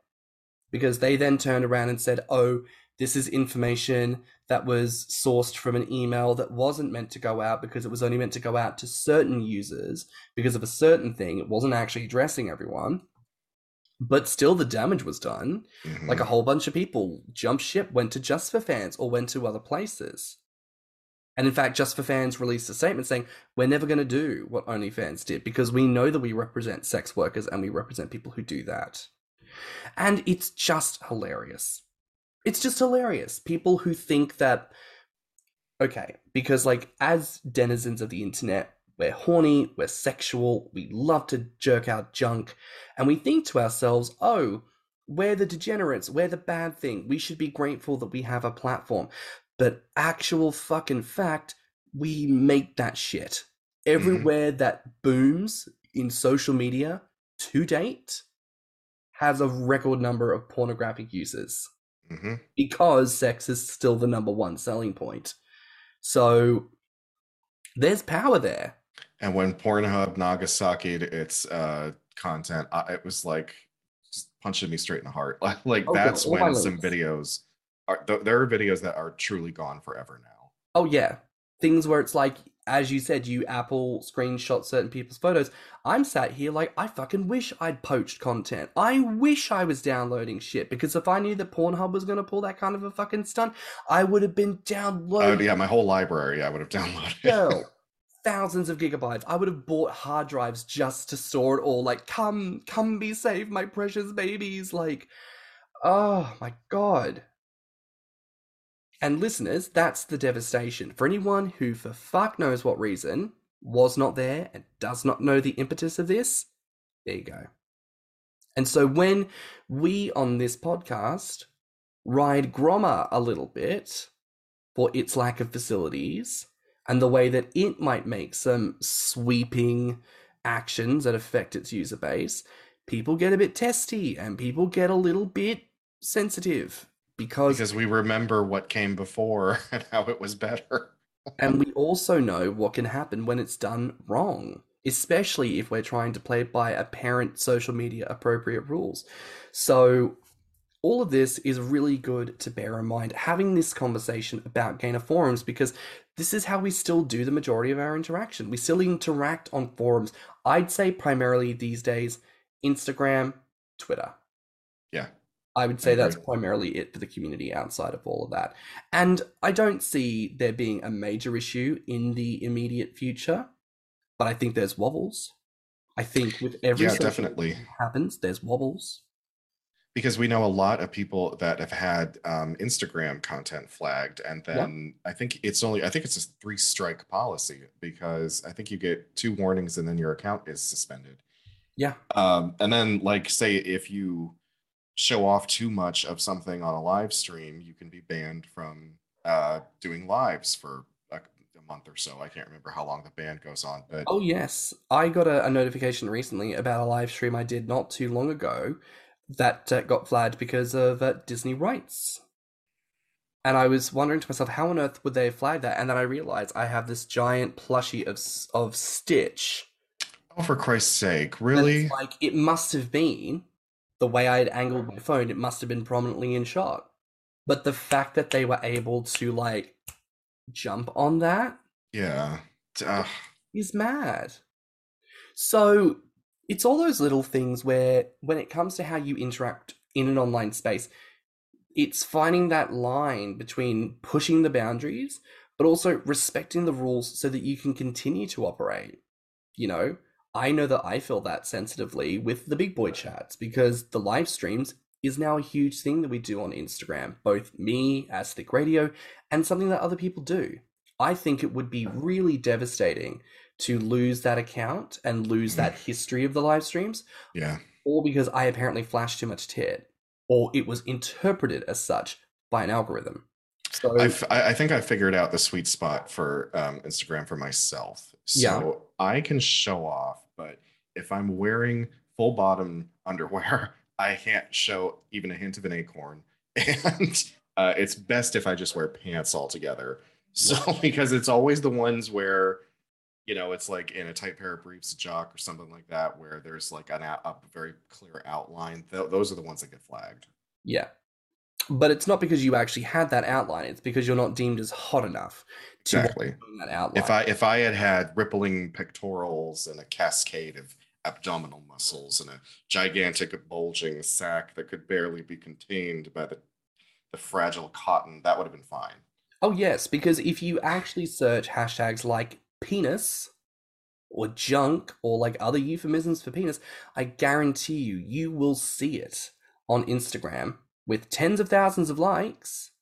[SPEAKER 2] because they then turned around and said, "Oh, this is information that was sourced from an email that wasn't meant to go out because it was only meant to go out to certain users because of a certain thing. It wasn't actually addressing everyone." But still, the damage was done.
[SPEAKER 3] Mhm.
[SPEAKER 2] Like a whole bunch of people jumped ship, went to Just for Fans, or went to other places. And in fact, Just for Fans released a statement saying, We're never going to do what OnlyFans did because we know that we represent sex workers and we represent people who do that. And it's just hilarious. It's just hilarious. People who think that, okay, because like as denizens of the internet, we're horny, we're sexual, we love to jerk out junk, and we think to ourselves, oh, we're the degenerates, we're the bad thing, we should be grateful that we have a platform. But actual fucking fact, we make that shit. Everywhere that booms in social media to date has a record number of pornographic users
[SPEAKER 3] Mhm.
[SPEAKER 2] because sex is still the number one selling point. So there's power there.
[SPEAKER 3] And when Pornhub Nagasaki its uh, content, I, it was like just punching me straight in the heart. Like, like
[SPEAKER 2] Oh,
[SPEAKER 3] that's
[SPEAKER 2] God,
[SPEAKER 3] when some videos are. th- there are videos that are truly gone forever now.
[SPEAKER 2] Oh yeah, things where it's like, as you said, you Apple screenshot certain people's photos. I'm sat here like I fucking wish I'd poached content. I wish I was downloading shit because if I knew that Pornhub was gonna pull that kind of a fucking stunt, I would have been downloading-
[SPEAKER 3] Oh
[SPEAKER 2] downloading.
[SPEAKER 3] yeah, my whole library I would have downloaded.
[SPEAKER 2] Girl, thousands of gigabytes. I would have bought hard drives just to store it all. Like, come, come be saved, my precious babies. Like, oh my god. And listeners, that's the devastation. For anyone who, for fuck knows what reason, was not there and does not know the impetus of this, there you go. And so when we on this podcast ride Grommr a little bit for its lack of facilities and the way that it might make some sweeping actions that affect its user base, people get a bit testy and people get a little bit sensitive because
[SPEAKER 3] because we remember what came before and how it was better.
[SPEAKER 2] and we also know what can happen when it's done wrong, especially if we're trying to play by apparent social media appropriate rules. So all of this is really good to bear in mind having this conversation about gainer forums because this is how we still do the majority of our interaction. We still interact on forums. I'd say primarily these days Instagram, Twitter.
[SPEAKER 3] Yeah.
[SPEAKER 2] I would say
[SPEAKER 3] I
[SPEAKER 2] that's primarily it for the community outside of all of that. And I don't see there being a major issue in the immediate future, but I think there's wobbles. I think with every
[SPEAKER 3] Yeah, definitely.
[SPEAKER 2] that happens, there's wobbles.
[SPEAKER 3] because we know a lot of people that have had um, Instagram content flagged, and
[SPEAKER 2] Yeah.
[SPEAKER 3] then I think it's only I think it's a three strike policy because I think you get two warnings and then your account is suspended.
[SPEAKER 2] Yeah.
[SPEAKER 3] Um, and then like say if you show off too much of something on a live stream, you can be banned from uh, doing lives for a, a month or so. I can't remember how long the ban goes on, but
[SPEAKER 2] Oh yes, I got a, a notification recently about a live stream I did not too long ago that uh, got flagged because of uh, Disney rights. And I was wondering to myself, how on earth would they flag that? And then I realized I have this giant plushie of of Stitch.
[SPEAKER 3] oh, for Christ's sake, really?
[SPEAKER 2] like it must have been the way I had angled my phone. It must have been prominently in shot. But the fact that they were able to like jump on that
[SPEAKER 3] Yeah. Ugh.
[SPEAKER 2] is mad. So it's all those little things where, when it comes to how you interact in an online space, it's finding that line between pushing the boundaries, but also respecting the rules so that you can continue to operate. You know, I know that I feel that sensitively with the big boy chats because the live streams is now a huge thing that we do on Instagram, both me as Thick Radio and something that other people do. I think it would be really devastating to lose that account and lose that history of the live streams,
[SPEAKER 3] Yeah.
[SPEAKER 2] all because I apparently flashed too much tit, or it was interpreted as such by an algorithm. So
[SPEAKER 3] I I think I figured out the sweet spot for um, Instagram for myself. So
[SPEAKER 2] Yeah.
[SPEAKER 3] I can show off, but if I'm wearing full bottom underwear, I can't show even a hint of an acorn. And uh, it's best if I just wear pants altogether. So because it's always the ones where, you know, it's like in a tight pair of briefs, a jock or something like that, where there's like an a very clear outline. Th- those are the ones that get flagged.
[SPEAKER 2] yeah. But it's not because you actually had that outline, it's because you're not deemed as hot enough to
[SPEAKER 3] Exactly.
[SPEAKER 2] that outline.
[SPEAKER 3] if I if I had had rippling pectorals and a cascade of abdominal muscles and a gigantic bulging sack that could barely be contained by the the fragile cotton, that would have been fine.
[SPEAKER 2] Oh, yes, because if you actually search hashtags like penis or junk or like other euphemisms for penis, I guarantee you, you will see it on Instagram with tens of thousands of likes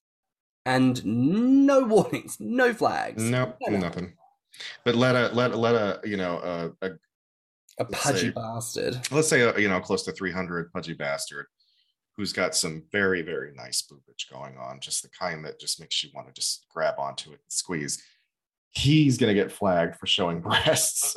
[SPEAKER 2] and no warnings, no flags.
[SPEAKER 3] No,
[SPEAKER 2] No, no.
[SPEAKER 3] nothing. But let a let let a you know a, a
[SPEAKER 2] A pudgy
[SPEAKER 3] say-
[SPEAKER 2] bastard.
[SPEAKER 3] let's say a, you know close to 300 pudgy bastard who's got some very very nice boobage going on just the kind that just makes you want to just grab onto it and squeeze he's gonna get flagged for showing breasts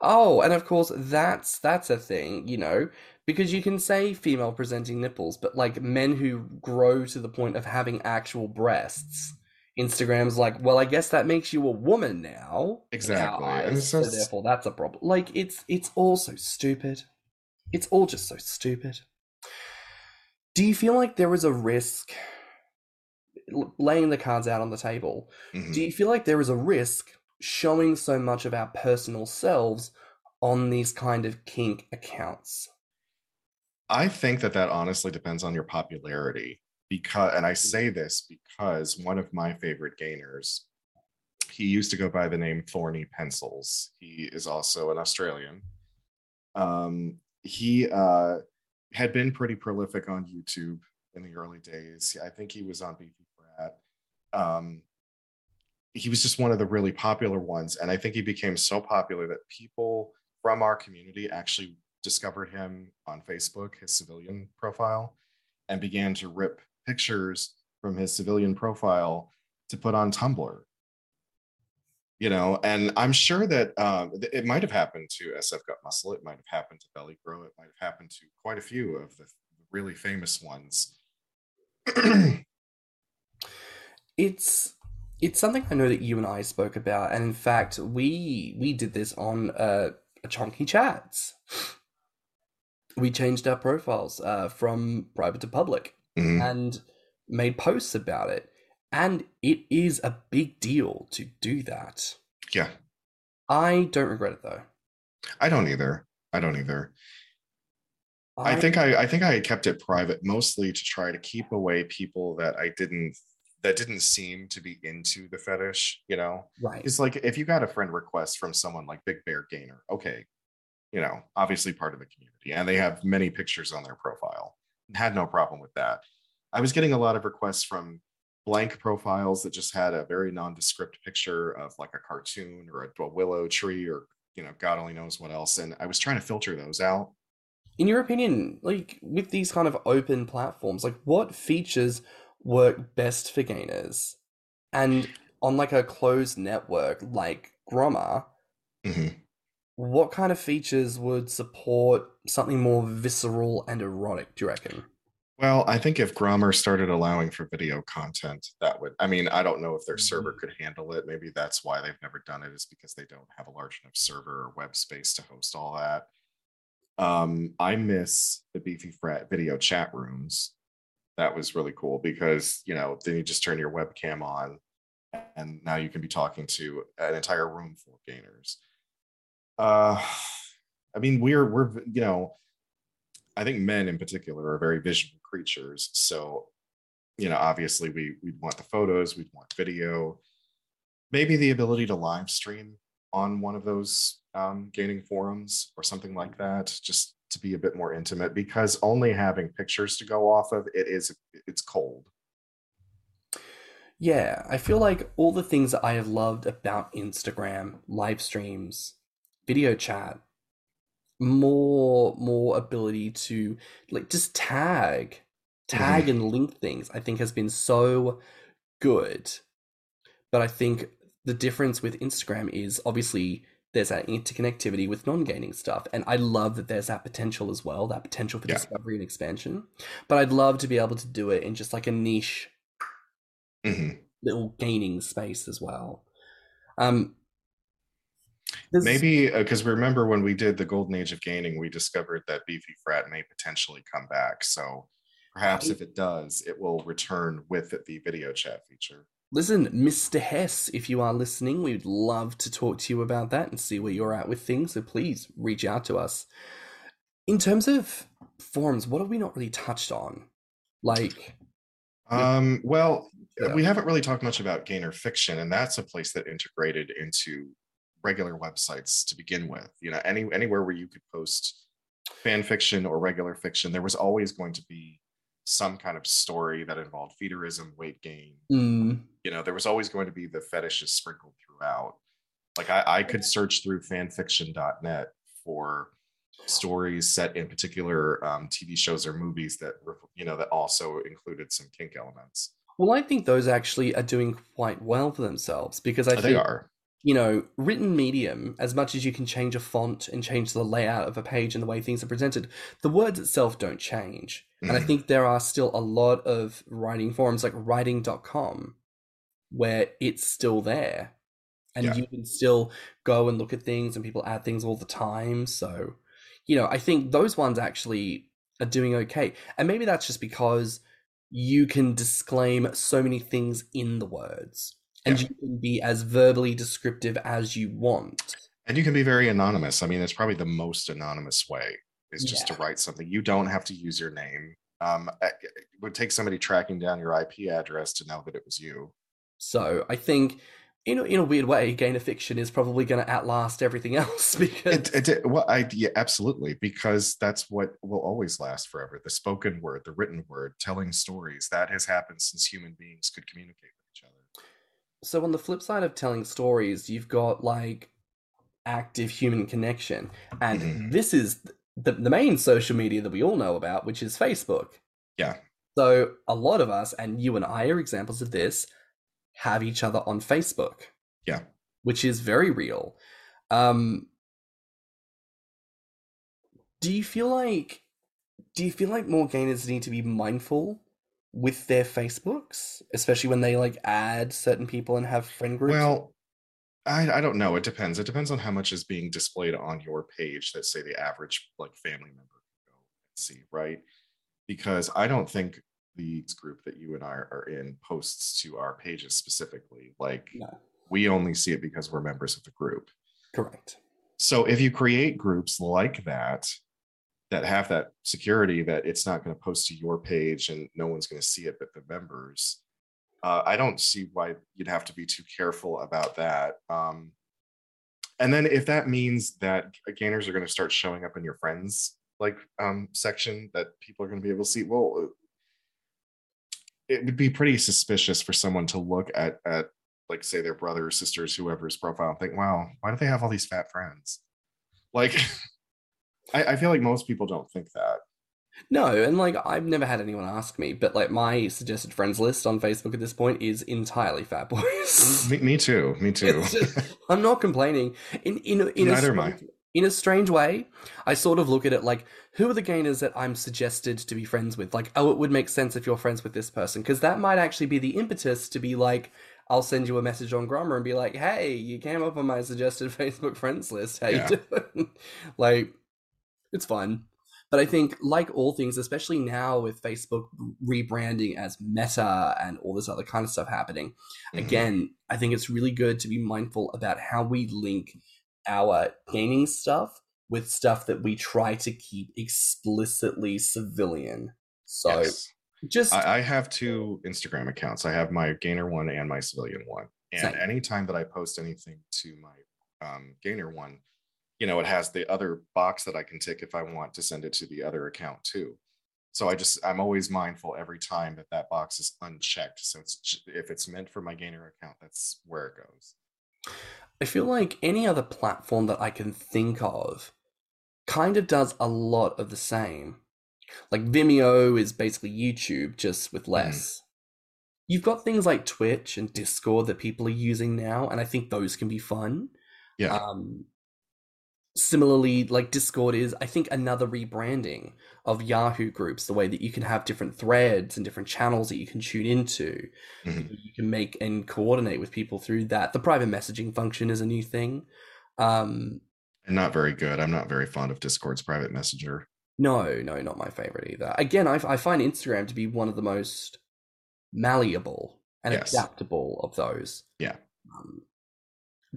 [SPEAKER 2] Oh, and of course that's that's a thing, you know, because you can say female presenting nipples, but like men who grow to the point of having actual breasts, Instagram's like, well, I guess that makes you a woman now.
[SPEAKER 3] Exactly, and
[SPEAKER 2] eyes,
[SPEAKER 3] it's
[SPEAKER 2] so therefore that's a problem. Like it's it's all so stupid. It's all just so stupid. Do you feel like there is a risk laying the cards out on the table?
[SPEAKER 3] Mhm.
[SPEAKER 2] Do you feel like there is a risk showing so much of our personal selves on these kind of kink accounts?
[SPEAKER 3] I think that that honestly depends on your popularity because and I say this because one of my favorite gainers he used to go by the name Thorny Pencils. He is also an Australian. Um he uh had been pretty prolific on YouTube in the early days. I think he was on Beefy Frat. Um he was just one of the really popular ones and I think he became so popular that people from our community actually discovered him on Facebook, his civilian profile, and began to rip pictures from his civilian profile to put on Tumblr. You know, and I'm sure that th- it might have happened to SF Gut Muscle. It might have happened to Belly Grow. It might have happened to quite a few of the really famous ones.
[SPEAKER 2] It's it's something I know that you and I spoke about, and in fact, we we did this on uh, a chunky Chats. We changed our profiles uh, from private to public
[SPEAKER 3] Mhm.
[SPEAKER 2] and made posts about it. And it is a big deal to do that.
[SPEAKER 3] Yeah,
[SPEAKER 2] I don't regret it though.
[SPEAKER 3] I don't either. I don't either. I think I, I think I kept it private mostly to try to keep away people that I didn't that didn't seem to be into the fetish, you know.
[SPEAKER 2] right.
[SPEAKER 3] It's like if you got a friend request from someone like Big Bear Gainer, okay, you know, obviously part of the community, and they have many pictures on their profile. Had no problem with that. I was getting a lot of requests from blank profiles that just had a very nondescript picture of like a cartoon or a, a willow tree or you know, God only knows what else. And I was trying to filter those out.
[SPEAKER 2] In your opinion, like with these kind of open platforms, like what features work best for gainers? And on like a closed network like Grommr,
[SPEAKER 3] Mhm.
[SPEAKER 2] What kind of features would support something more visceral and erotic, do you reckon?
[SPEAKER 3] Well, I think if Grommr started allowing for video content, that would, I mean, I don't know if their server
[SPEAKER 2] Mhm.
[SPEAKER 3] could handle it. Maybe that's why they've never done it, is because they don't have a large enough server or web space to host all that. Um, I miss the Beefy Frat video chat rooms. That was really cool because, you know, then you just turn your webcam on and now you can be talking to an entire room full of gainers. Uh, I mean, we're, we're, you know, I think men in particular are very visual creatures. So, you know, obviously we we'd want the photos, we'd want video, maybe the ability to live stream on one of those um, gaining forums or something like that, just to be a bit more intimate. Because only having pictures to go off of it is it's cold.
[SPEAKER 2] Yeah, I feel like all the things that I have loved about Instagram, live streams, video chat, more more ability to like just tag tag and link things I think has been so good. But I think the difference with Instagram is obviously there's that interconnectivity with non-gaining stuff and I love that there's that potential as well, that potential for
[SPEAKER 3] Yeah.
[SPEAKER 2] discovery and expansion. But I'd love to be able to do it in just like a niche
[SPEAKER 3] Mhm.
[SPEAKER 2] little gaining space as well. Um,
[SPEAKER 3] Maybe because we remember when we did the golden age of gaining, we discovered that Beefy Frat may potentially come back. So perhaps if it does, it will return with the video chat feature.
[SPEAKER 2] listen, Mr. Hess, if you are listening, we'd love to talk to you about that and see where you're at with things. So please reach out to us. In terms of forums, what have we not really touched on? Like,
[SPEAKER 3] Um, well,
[SPEAKER 2] Yeah.
[SPEAKER 3] we haven't really talked much about Gainer Fiction, and that's a place that integrated into regular websites to begin with. You know, any anywhere where you could post fan fiction or regular fiction, there was always going to be some kind of story that involved feederism, weight gain.
[SPEAKER 2] mm,
[SPEAKER 3] You know, there was always going to be the fetishes sprinkled throughout. Like I, I could search through fanfiction.net for stories set in particular um, TV shows or movies that were, you know, that also included some kink elements.
[SPEAKER 2] well, I think those actually are doing quite well for themselves because I think
[SPEAKER 3] they
[SPEAKER 2] think
[SPEAKER 3] are.
[SPEAKER 2] You know, written medium, as much as you can change a font and change the layout of a page and the way things are presented, the words itself don't change. And I
[SPEAKER 3] Mhm.
[SPEAKER 2] think there are still a lot of writing forums like writing.com where it's still there. And
[SPEAKER 3] Yeah.
[SPEAKER 2] you can still go and look at things and people add things all the time. So, you know, I think those ones actually are doing okay. And maybe that's just because you can disclaim so many things in the words and
[SPEAKER 3] Yeah.
[SPEAKER 2] you can be as verbally descriptive as you want.
[SPEAKER 3] And you can be very anonymous. I mean, it's probably the most anonymous way is just to write something. You don't have to use your name. Um, it would take somebody tracking down your IP address to know that it was you.
[SPEAKER 2] So I think, in a, in a weird way, gain of Fiction is probably going to outlast everything else because
[SPEAKER 3] It, it, well, I yeah, absolutely because that's what will always last forever. The spoken word, the written word, telling stories that has happened since human beings could communicate with each other.
[SPEAKER 2] So on the flip side of telling stories, you've got like active human connection, and
[SPEAKER 3] Mhm.
[SPEAKER 2] this is the the main social media that we all know about, which is Facebook.
[SPEAKER 3] Yeah.
[SPEAKER 2] So a lot of us, and you and I are examples of this, have each other on Facebook.
[SPEAKER 3] Yeah.
[SPEAKER 2] Which is very real. Um do you feel like do you feel like more gainers need to be mindful with their Facebooks, especially when they like add certain people and have friend groups?
[SPEAKER 3] Well, I, I don't know. It depends. It depends on how much is being displayed on your page that say the average like family member can go and see, right? Because I don't think the group that you and I are in posts to our pages specifically. Like
[SPEAKER 2] No.
[SPEAKER 3] we only see it because we're members of the group.
[SPEAKER 2] Correct.
[SPEAKER 3] So if you create groups like that that have that security that it's not going to post to your page and no one's going to see it but the members, uh, I don't see why you'd have to be too careful about that. Um, and then if that means that gainers are going to start showing up in your friends like um, section that people are going to be able to see, well, it would be pretty suspicious for someone to look at at like say their brothers, sisters, whoever's profile and think, wow, why do they have all these fat friends? Like, I, I feel like most people don't think that.
[SPEAKER 2] No, and like I've never had anyone ask me, but like my suggested friends list on Facebook at this point is entirely fat boys.
[SPEAKER 3] Me, me too. Me too.
[SPEAKER 2] Just- I'm not complaining. In in a- in a
[SPEAKER 3] Neither am I.
[SPEAKER 2] strange, in a strange way, I sort of look at it like who are the gainers that I'm suggested to be friends with? Like, oh, it would make sense if you're friends with this person because that might actually be the impetus to be like, I'll send you a message on Grommr and be like, hey, you came up on my suggested Facebook friends list. How
[SPEAKER 3] Yeah.
[SPEAKER 2] you doing? like, it's fun. But I think, like all things, especially now with Facebook rebranding as Meta and all this other kind of stuff happening,
[SPEAKER 3] Mhm.
[SPEAKER 2] again, I think it's really good to be mindful about how we link our gaining stuff with stuff that we try to keep explicitly civilian. So
[SPEAKER 3] Yes.
[SPEAKER 2] just
[SPEAKER 3] I, I have two Instagram accounts. I have my gainer one and my civilian one. And
[SPEAKER 2] Same.
[SPEAKER 3] anytime that I post anything to my um, gainer one, you know, it has the other box that I can tick if I want to send it to the other account too. So I just I'm always mindful every time that that box is unchecked. So it's if it's meant for my gainer account, that's where it goes.
[SPEAKER 2] I feel like any other platform that I can think of kind of does a lot of the same. Like Vimeo is basically YouTube just with less. You've got things like Twitch and Discord that people are using now, and I think those can be fun.
[SPEAKER 3] Yeah.
[SPEAKER 2] Um, similarly, like Discord is, I think, another rebranding of Yahoo groups, the way that you can have different threads and different channels that you can tune into.
[SPEAKER 3] Mhm.
[SPEAKER 2] You can make and coordinate with people through that. The private messaging function is a new thing. Um,
[SPEAKER 3] And not very good. I'm not very fond of Discord's private messenger.
[SPEAKER 2] no, no, not my favorite either. Again, I, I find Instagram to be one of the most malleable and
[SPEAKER 3] Yes.
[SPEAKER 2] adaptable of those.
[SPEAKER 3] Yeah.
[SPEAKER 2] Um,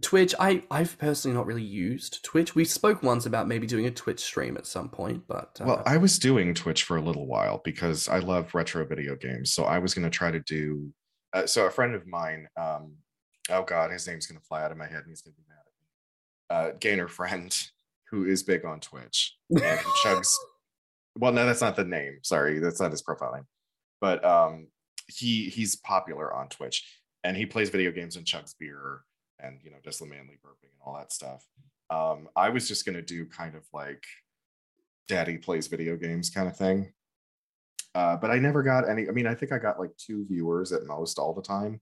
[SPEAKER 2] Twitch, I, I've personally not really used Twitch. We spoke once about maybe doing a Twitch stream at some point, but uh,
[SPEAKER 3] Well, I was doing Twitch for a little while because I love retro video games. So I was going to try to do. Uh, so a friend of mine, um, oh god, his name's going to fly out of my head, and he's going to be mad at me. Uh, Gainer friend, who is big on Twitch and chugs. Well, no, that's not the name. Sorry, that's not his profile name. But um, he he's popular on Twitch, and he plays video games and chugs beer, and you know, does the manly burping and all that stuff. Um, I was just to do kind of like daddy plays video games kind of thing. Uh, but I never got any. I mean, I think I got like two viewers at most all the time.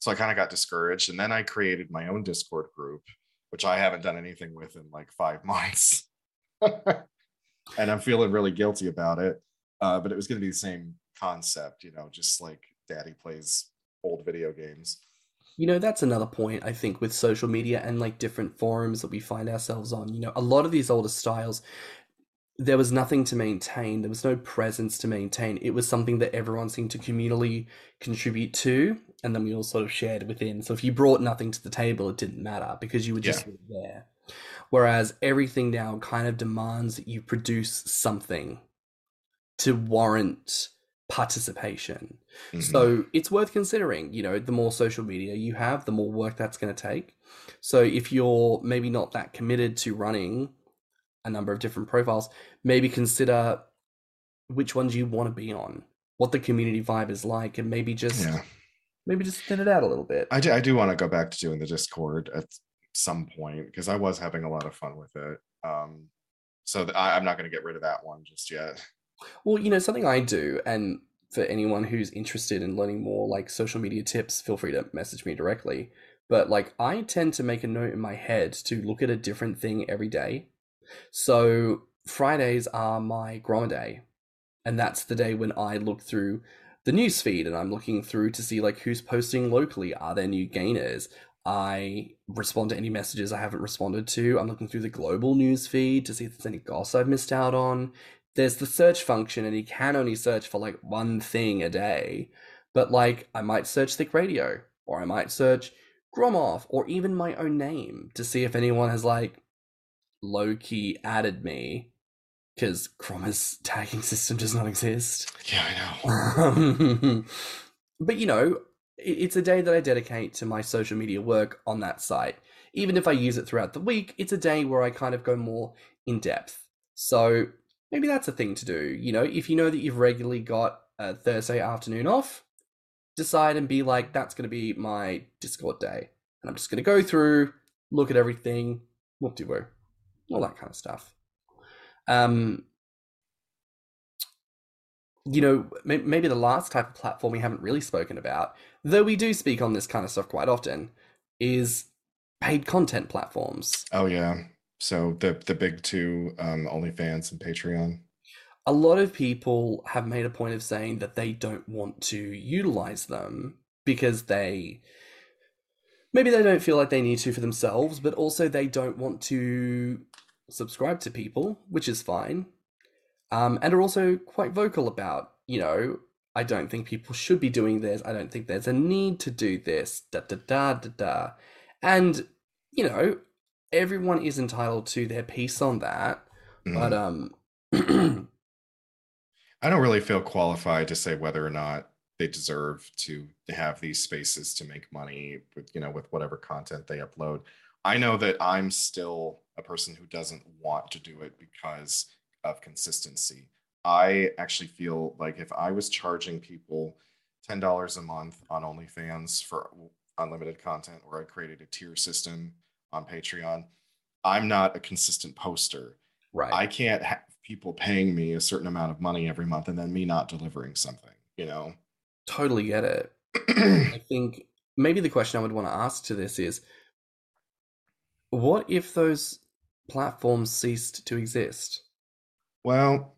[SPEAKER 3] So I kind of got discouraged. And then I created my own Discord group, which I haven't done anything with in like five months. and I'm feeling really guilty about it. Uh, but it was going to be the same concept, you know, just like daddy plays old video games.
[SPEAKER 2] You know, that's another point I think with social media and like different forums that we find ourselves on. You know, a lot of these older styles, there was nothing to maintain, there was no presence to maintain. It was something that everyone seemed to communally contribute to, and then we all sort of shared within. So if you brought nothing to the table, it didn't matter because you were just of there. Whereas everything now kind of demands that you produce something to warrant participation.
[SPEAKER 3] Mhm.
[SPEAKER 2] So it's worth considering. You know, the more social media you have, the more work that's going to take. So if you're maybe not that committed to running a number of different profiles, maybe consider which ones you want to be on, what the community vibe is like, and maybe just
[SPEAKER 3] yeah,
[SPEAKER 2] maybe just thin it out a little bit.
[SPEAKER 3] I do, I do want to go back to doing the Discord at some point because I was having a lot of fun with it. Um, so th- I, I'm not going to get rid of that one just yet.
[SPEAKER 2] Well, you know, something I do, and for anyone who's interested in learning more like social media tips, feel free to message me directly. But like, I tend to make a note in my head to look at a different thing every day. So Fridays are my Grommr day, and that's the day when I look through the news feed and I'm looking through to see like who's posting locally. Are there new gainers? I respond to any messages I haven't responded to. I'm looking through the global news feed to see if there's any goss I've missed out on there's the search function, and you can only search for like one thing a day. But like, I might search Thick Radio, or I might search Gromov, or even my own name to see if anyone has like low key added me because Grommr's tagging system does not exist.
[SPEAKER 3] Yeah, I know.
[SPEAKER 2] but you know, it's a day that I dedicate to my social media work on that site. Even if I use it throughout the week, it's a day where I kind of go more in depth. So maybe that's a thing to do. You know, if you know that you've regularly got a Thursday afternoon off, decide and be like, that's going to be my Discord day. And I'm just going to go through, look at everything, whoop de woo, all that kind of stuff. Um, you know, maybe the last type of platform we haven't really spoken about, though we do speak on this kind of stuff quite often, is paid content platforms.
[SPEAKER 3] Oh yeah. So the the big two, um, OnlyFans and Patreon.
[SPEAKER 2] A lot of people have made a point of saying that they don't want to utilize them because they maybe they don't feel like they need to for themselves, but also they don't want to subscribe to people, which is fine. Um, and are also quite vocal about, you know, I don't think people should be doing this. I don't think there's a need to do this. Da da da da da. And, you know, everyone is entitled to their piece on that. Mm. But um
[SPEAKER 3] I don't really feel qualified to say whether or not they deserve to have these spaces to make money with you know with whatever content they upload. I know that I'm still a person who doesn't want to do it because of consistency. I actually feel like if I was charging people $10 a month on OnlyFans for unlimited content, or I created a tier system on Patreon, I'm not a consistent poster.
[SPEAKER 2] Right.
[SPEAKER 3] I can't have people paying me a certain amount of money every month and then me not delivering something, you know?
[SPEAKER 2] Totally get it. I think maybe the question I would want to ask to this is what if those platforms ceased to exist?
[SPEAKER 3] Well,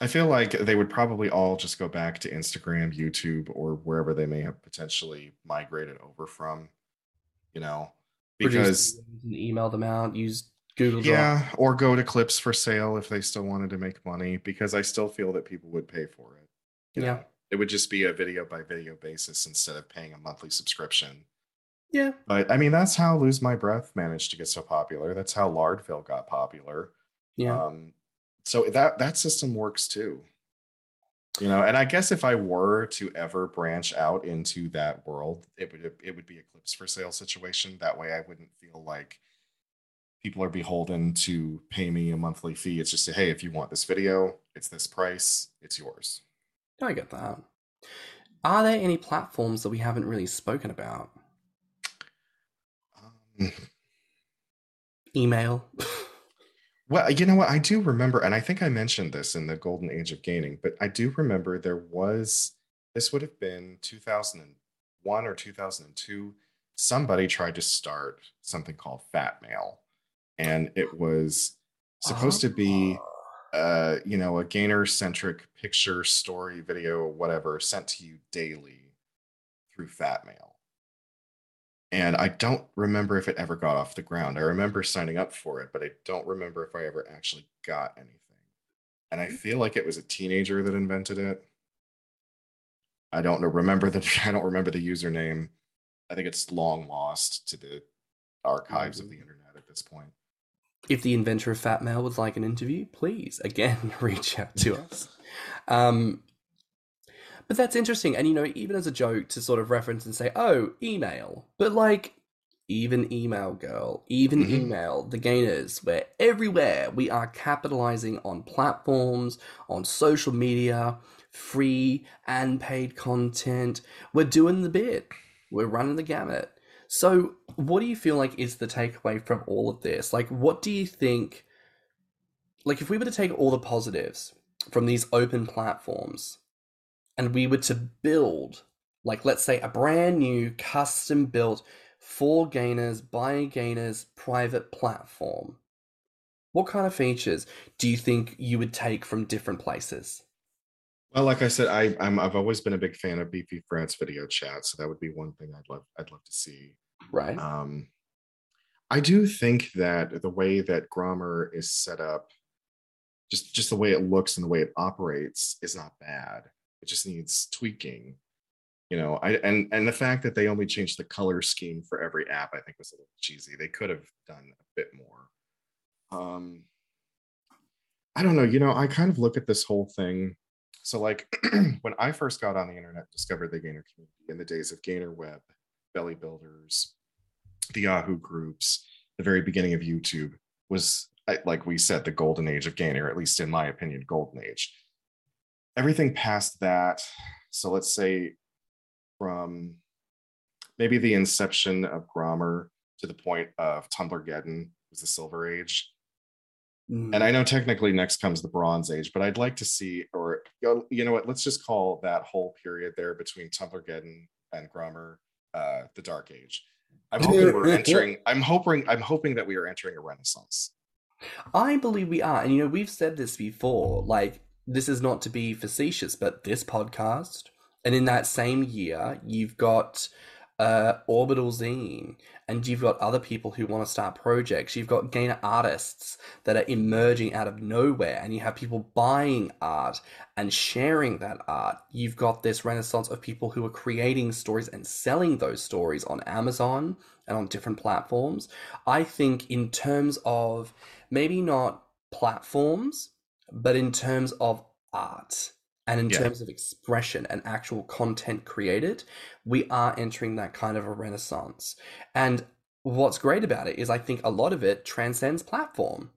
[SPEAKER 3] I feel like they would probably all just go back to Instagram, YouTube, or wherever they may have potentially migrated over from, you know, because
[SPEAKER 2] email them out, use Google
[SPEAKER 3] Drive. Yeah, or go to clips for sale if they still wanted to make money, because I still feel that people would pay for it.
[SPEAKER 2] yeah. Know?
[SPEAKER 3] It would just be a video by video basis instead of paying a monthly subscription.
[SPEAKER 2] Yeah.
[SPEAKER 3] But I mean, that's how Lose My Breath managed to get so popular. That's how Lardville got popular.
[SPEAKER 2] Yeah.
[SPEAKER 3] Um, so that that system works too. You know, and I guess if I were to ever branch out into that world, it would it would be a clips for sale situation. That way, I wouldn't feel like people are beholden to pay me a monthly fee. It's just a, hey, if you want this video, it's this price, it's yours.
[SPEAKER 2] I get that. Are there any platforms that we haven't really spoken about? Um. Email.
[SPEAKER 3] well, you know what? I do remember, and I think I mentioned this in the golden age of gaining, but I do remember there was, this would have been 2001 or 2002. Somebody tried to start something called Fat Mail, and it was supposed to be ah. uh, you know, a gainer centric picture, story, video, whatever, sent to you daily through Fat Mail and I don't remember if it ever got off the ground. I remember signing up for it, but I don't remember if I ever actually got anything. And I mm. feel like it was a teenager that invented it. I don't know. Remember the I don't remember the username. I think it's long lost to the archives of the mm. internet at this point.
[SPEAKER 2] If the inventor of Fat Mail would like an interview, please again reach out to us. Um, but that's interesting. And, you know, even as a joke to sort of reference and say, oh, email. But like, even email, girl, even mm-hmm. email, the gainers, where everywhere we are capitalizing on platforms, on social media, free and paid content. We're doing the bit, we're running the gamut. So, what do you feel like is the takeaway from all of this? Like, what do you think? Like, if we were to take all the positives from these open platforms, and we were to build, like, let's say, a brand new custom built for gainers by gainers private platform, what kind of features do you think you would take from different places?
[SPEAKER 3] Well, like I said, I, I'm I've always been a big fan of Beefy Frat's video chat, so that would be one thing I'd love I'd love to see.
[SPEAKER 2] Right.
[SPEAKER 3] Um, I do think that the way that Grommr is set up just just the way it looks and the way it operates is not bad. It just needs tweaking. You know, I and and the fact that they only changed the color scheme for every app, I think was a little cheesy. They could have done a bit more. Um, I don't know. You know, I kind of look at this whole thing. So, like, when I first got on the internet, discovered the Gainer community in the days of Gainer Web, Belly Builders, the Yahoo groups, the very beginning of YouTube was, like we said, the golden age of Gainer, at least in my opinion, golden age. Everything past that, so let's say from maybe the inception of Grommr to the point of Tumblrgeddon was the Silver Age Mm. And I know technically next comes the Bronze Age, but I'd like to see, or you know what, let's just call that whole period there between Tumblrgeddon and Grommr uh, the Dark Age. I'm hoping we're entering. I'm hoping. I'm hoping that we are entering a renaissance.
[SPEAKER 2] I believe we are, and you know we've said this before. Like this is not to be facetious, but this podcast, and in that same year, you've got uh, Orbital Zine, and you've got other people who want to start projects. You've got gainer artists that are emerging out of nowhere, and you have people buying art and sharing that art. You've got this renaissance of people who are creating stories and selling those stories on Amazon and on different platforms. I think, in terms of maybe not platforms, but in terms of art and in yeah. terms of expression and actual content created, we are entering that kind of a renaissance. And what's great about it is I think a lot of it transcends platform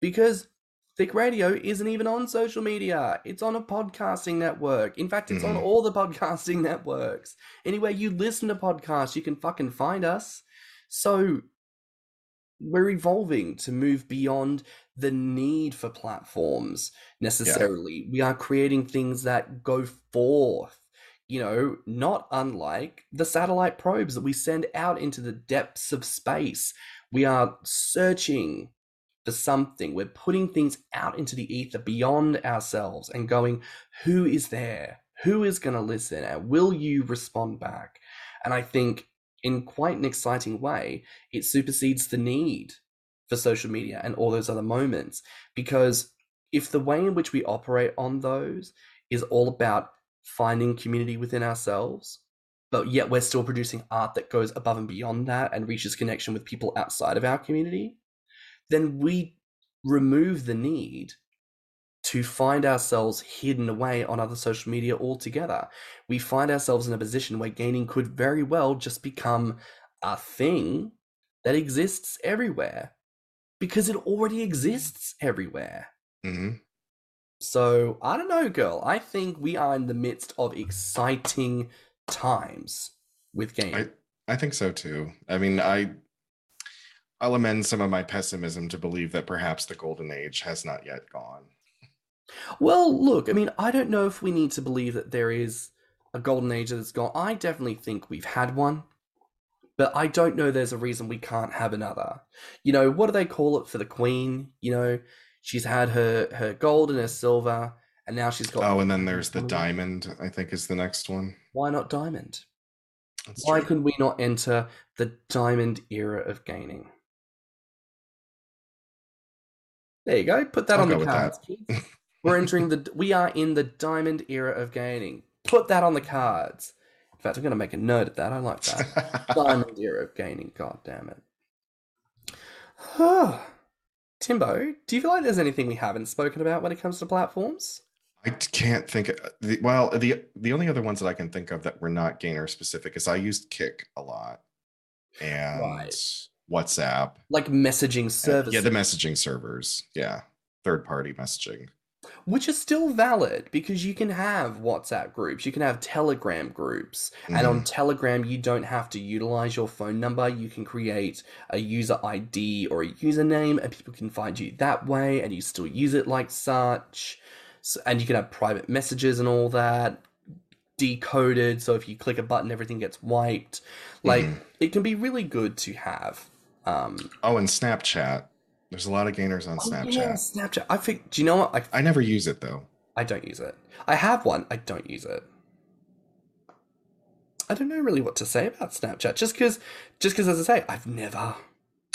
[SPEAKER 2] because Thick Radio isn't even on social media. It's on a podcasting network. In fact, it's mm-hmm. on all the podcasting networks. Anywhere you listen to podcasts, you can fucking find us. So we're evolving to move beyond the need for platforms necessarily. Yeah. We are creating things that go forth, you know, not unlike the satellite probes that we send out into the depths of space. We are searching for something. We're putting things out into the ether beyond ourselves and going, who is there? Who is going to listen? And will you respond back? And I think in quite an exciting way, it supersedes the need for social media and all those other moments. Because if the way in which we operate on those is all about finding community within ourselves, but yet we're still producing art that goes above and beyond that and reaches connection with people outside of our community, then we remove the need to find ourselves hidden away on other social media altogether. We find ourselves in a position where gaining could very well just become a thing that exists everywhere because it already exists everywhere.
[SPEAKER 3] Mm-hmm.
[SPEAKER 2] So I don't know, girl. I think we are in the midst of exciting times with games.
[SPEAKER 3] I, I think so too. I mean, I I'll amend some of my pessimism to believe that perhaps the golden age has not yet gone.
[SPEAKER 2] Well, look, I mean, I don't know if we need to believe that there is a golden age that's gone. I definitely think we've had one, but I don't know there's a reason we can't have another. You know, what do they call it for the queen? You know, she's had her her gold and her silver, and now she's got.
[SPEAKER 3] Oh, and then there's the diamond. I think is the next one.
[SPEAKER 2] Why not diamond? That's Why true. could we not enter the diamond era of gaining? There you go. Put that I'll on the cards. We're entering the we are in the diamond era of gaining. Put that on the cards. Fact, I'm going to make a note of that. I like that. diamond era of gaining. God damn it. Timbo, do you feel like there's anything we haven't spoken about when it comes to platforms?
[SPEAKER 3] I can't think. Of, the, well, the the only other ones that I can think of that were not gainer specific is I used Kik a lot and right. WhatsApp,
[SPEAKER 2] like messaging services.
[SPEAKER 3] Yeah, the messaging servers. Yeah, third party messaging
[SPEAKER 2] which is still valid because you can have WhatsApp groups, you can have Telegram groups, mm. and on mm-hmm. Telegram, you don't have to utilize your phone number. You can create a user ID or a username, and people can find you that way, and you still use it like such. So, and you can have private messages and all that decoded. So if you click a button, everything gets wiped. Like, mm. it can be really good to have. Um,
[SPEAKER 3] oh, and Snapchat. There's a lot of gainers on oh, Snapchat. Yeah,
[SPEAKER 2] Snapchat. I think. Do you know what?
[SPEAKER 3] I, I never use it though.
[SPEAKER 2] I don't use it. I have one. I don't use it. I don't know really what to say about Snapchat. Just because, just because, as I say, I've never.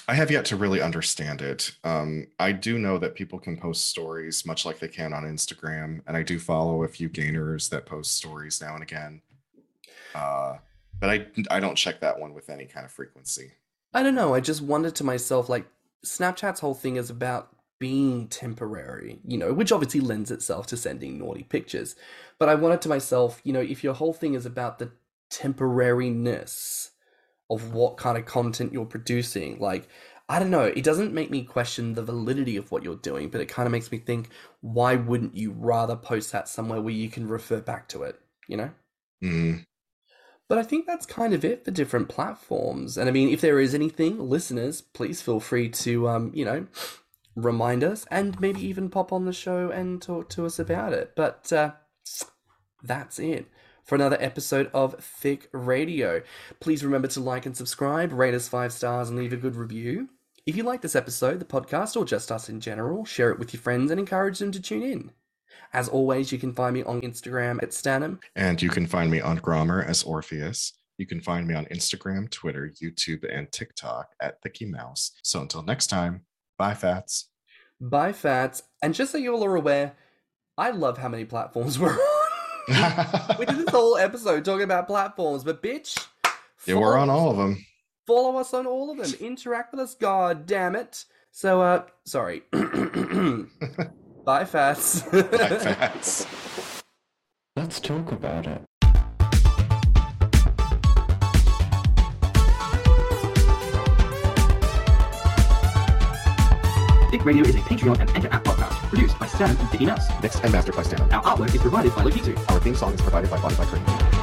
[SPEAKER 3] I have yet to really understand it. Um, I do know that people can post stories much like they can on Instagram, and I do follow a few gainers that post stories now and again. Uh, but I I don't check that one with any kind of frequency.
[SPEAKER 2] I don't know. I just wondered to myself, like, Snapchat's whole thing is about being temporary, you know, which obviously lends itself to sending naughty pictures. But I wanted to myself, you know, if your whole thing is about the temporariness of what kind of content you're producing, like, I don't know, it doesn't make me question the validity of what you're doing, but it kind of makes me think, why wouldn't you rather post that somewhere where you can refer back to it, you know?
[SPEAKER 3] Mm.
[SPEAKER 2] But I think that's kind of it for different platforms. And I mean, if there is anything, listeners, please feel free to, um, you know, remind us and maybe even pop on the show and talk to us about it. But uh, that's it for another episode of Thick Radio. Please remember to like and subscribe, rate us five stars, and leave a good review. If you like this episode, the podcast, or just us in general, share it with your friends and encourage them to tune in. As always, you can find me on Instagram at Stanham.
[SPEAKER 3] And you can find me on Grommr as Orpheus. You can find me on Instagram, Twitter, YouTube, and TikTok at Thicky Mouse. So until next time, bye, Fats.
[SPEAKER 2] Bye, Fats. And just so you all are aware, I love how many platforms we're on. we did this whole episode talking about platforms, but bitch.
[SPEAKER 3] Yeah, we're on all of them.
[SPEAKER 2] Follow us on all of them. Interact with us, god damn it. So, uh, sorry. Bye, Fats.
[SPEAKER 3] Bye, Fats.
[SPEAKER 1] Let's talk about it.
[SPEAKER 4] Thick Radio is a Patreon and Enter app podcast produced by Stan and Thicky Mouse.
[SPEAKER 3] Mixed and mastered by Stan.
[SPEAKER 4] Our artwork is provided by Lokitu.
[SPEAKER 3] Our theme song is provided by Spotify Cream.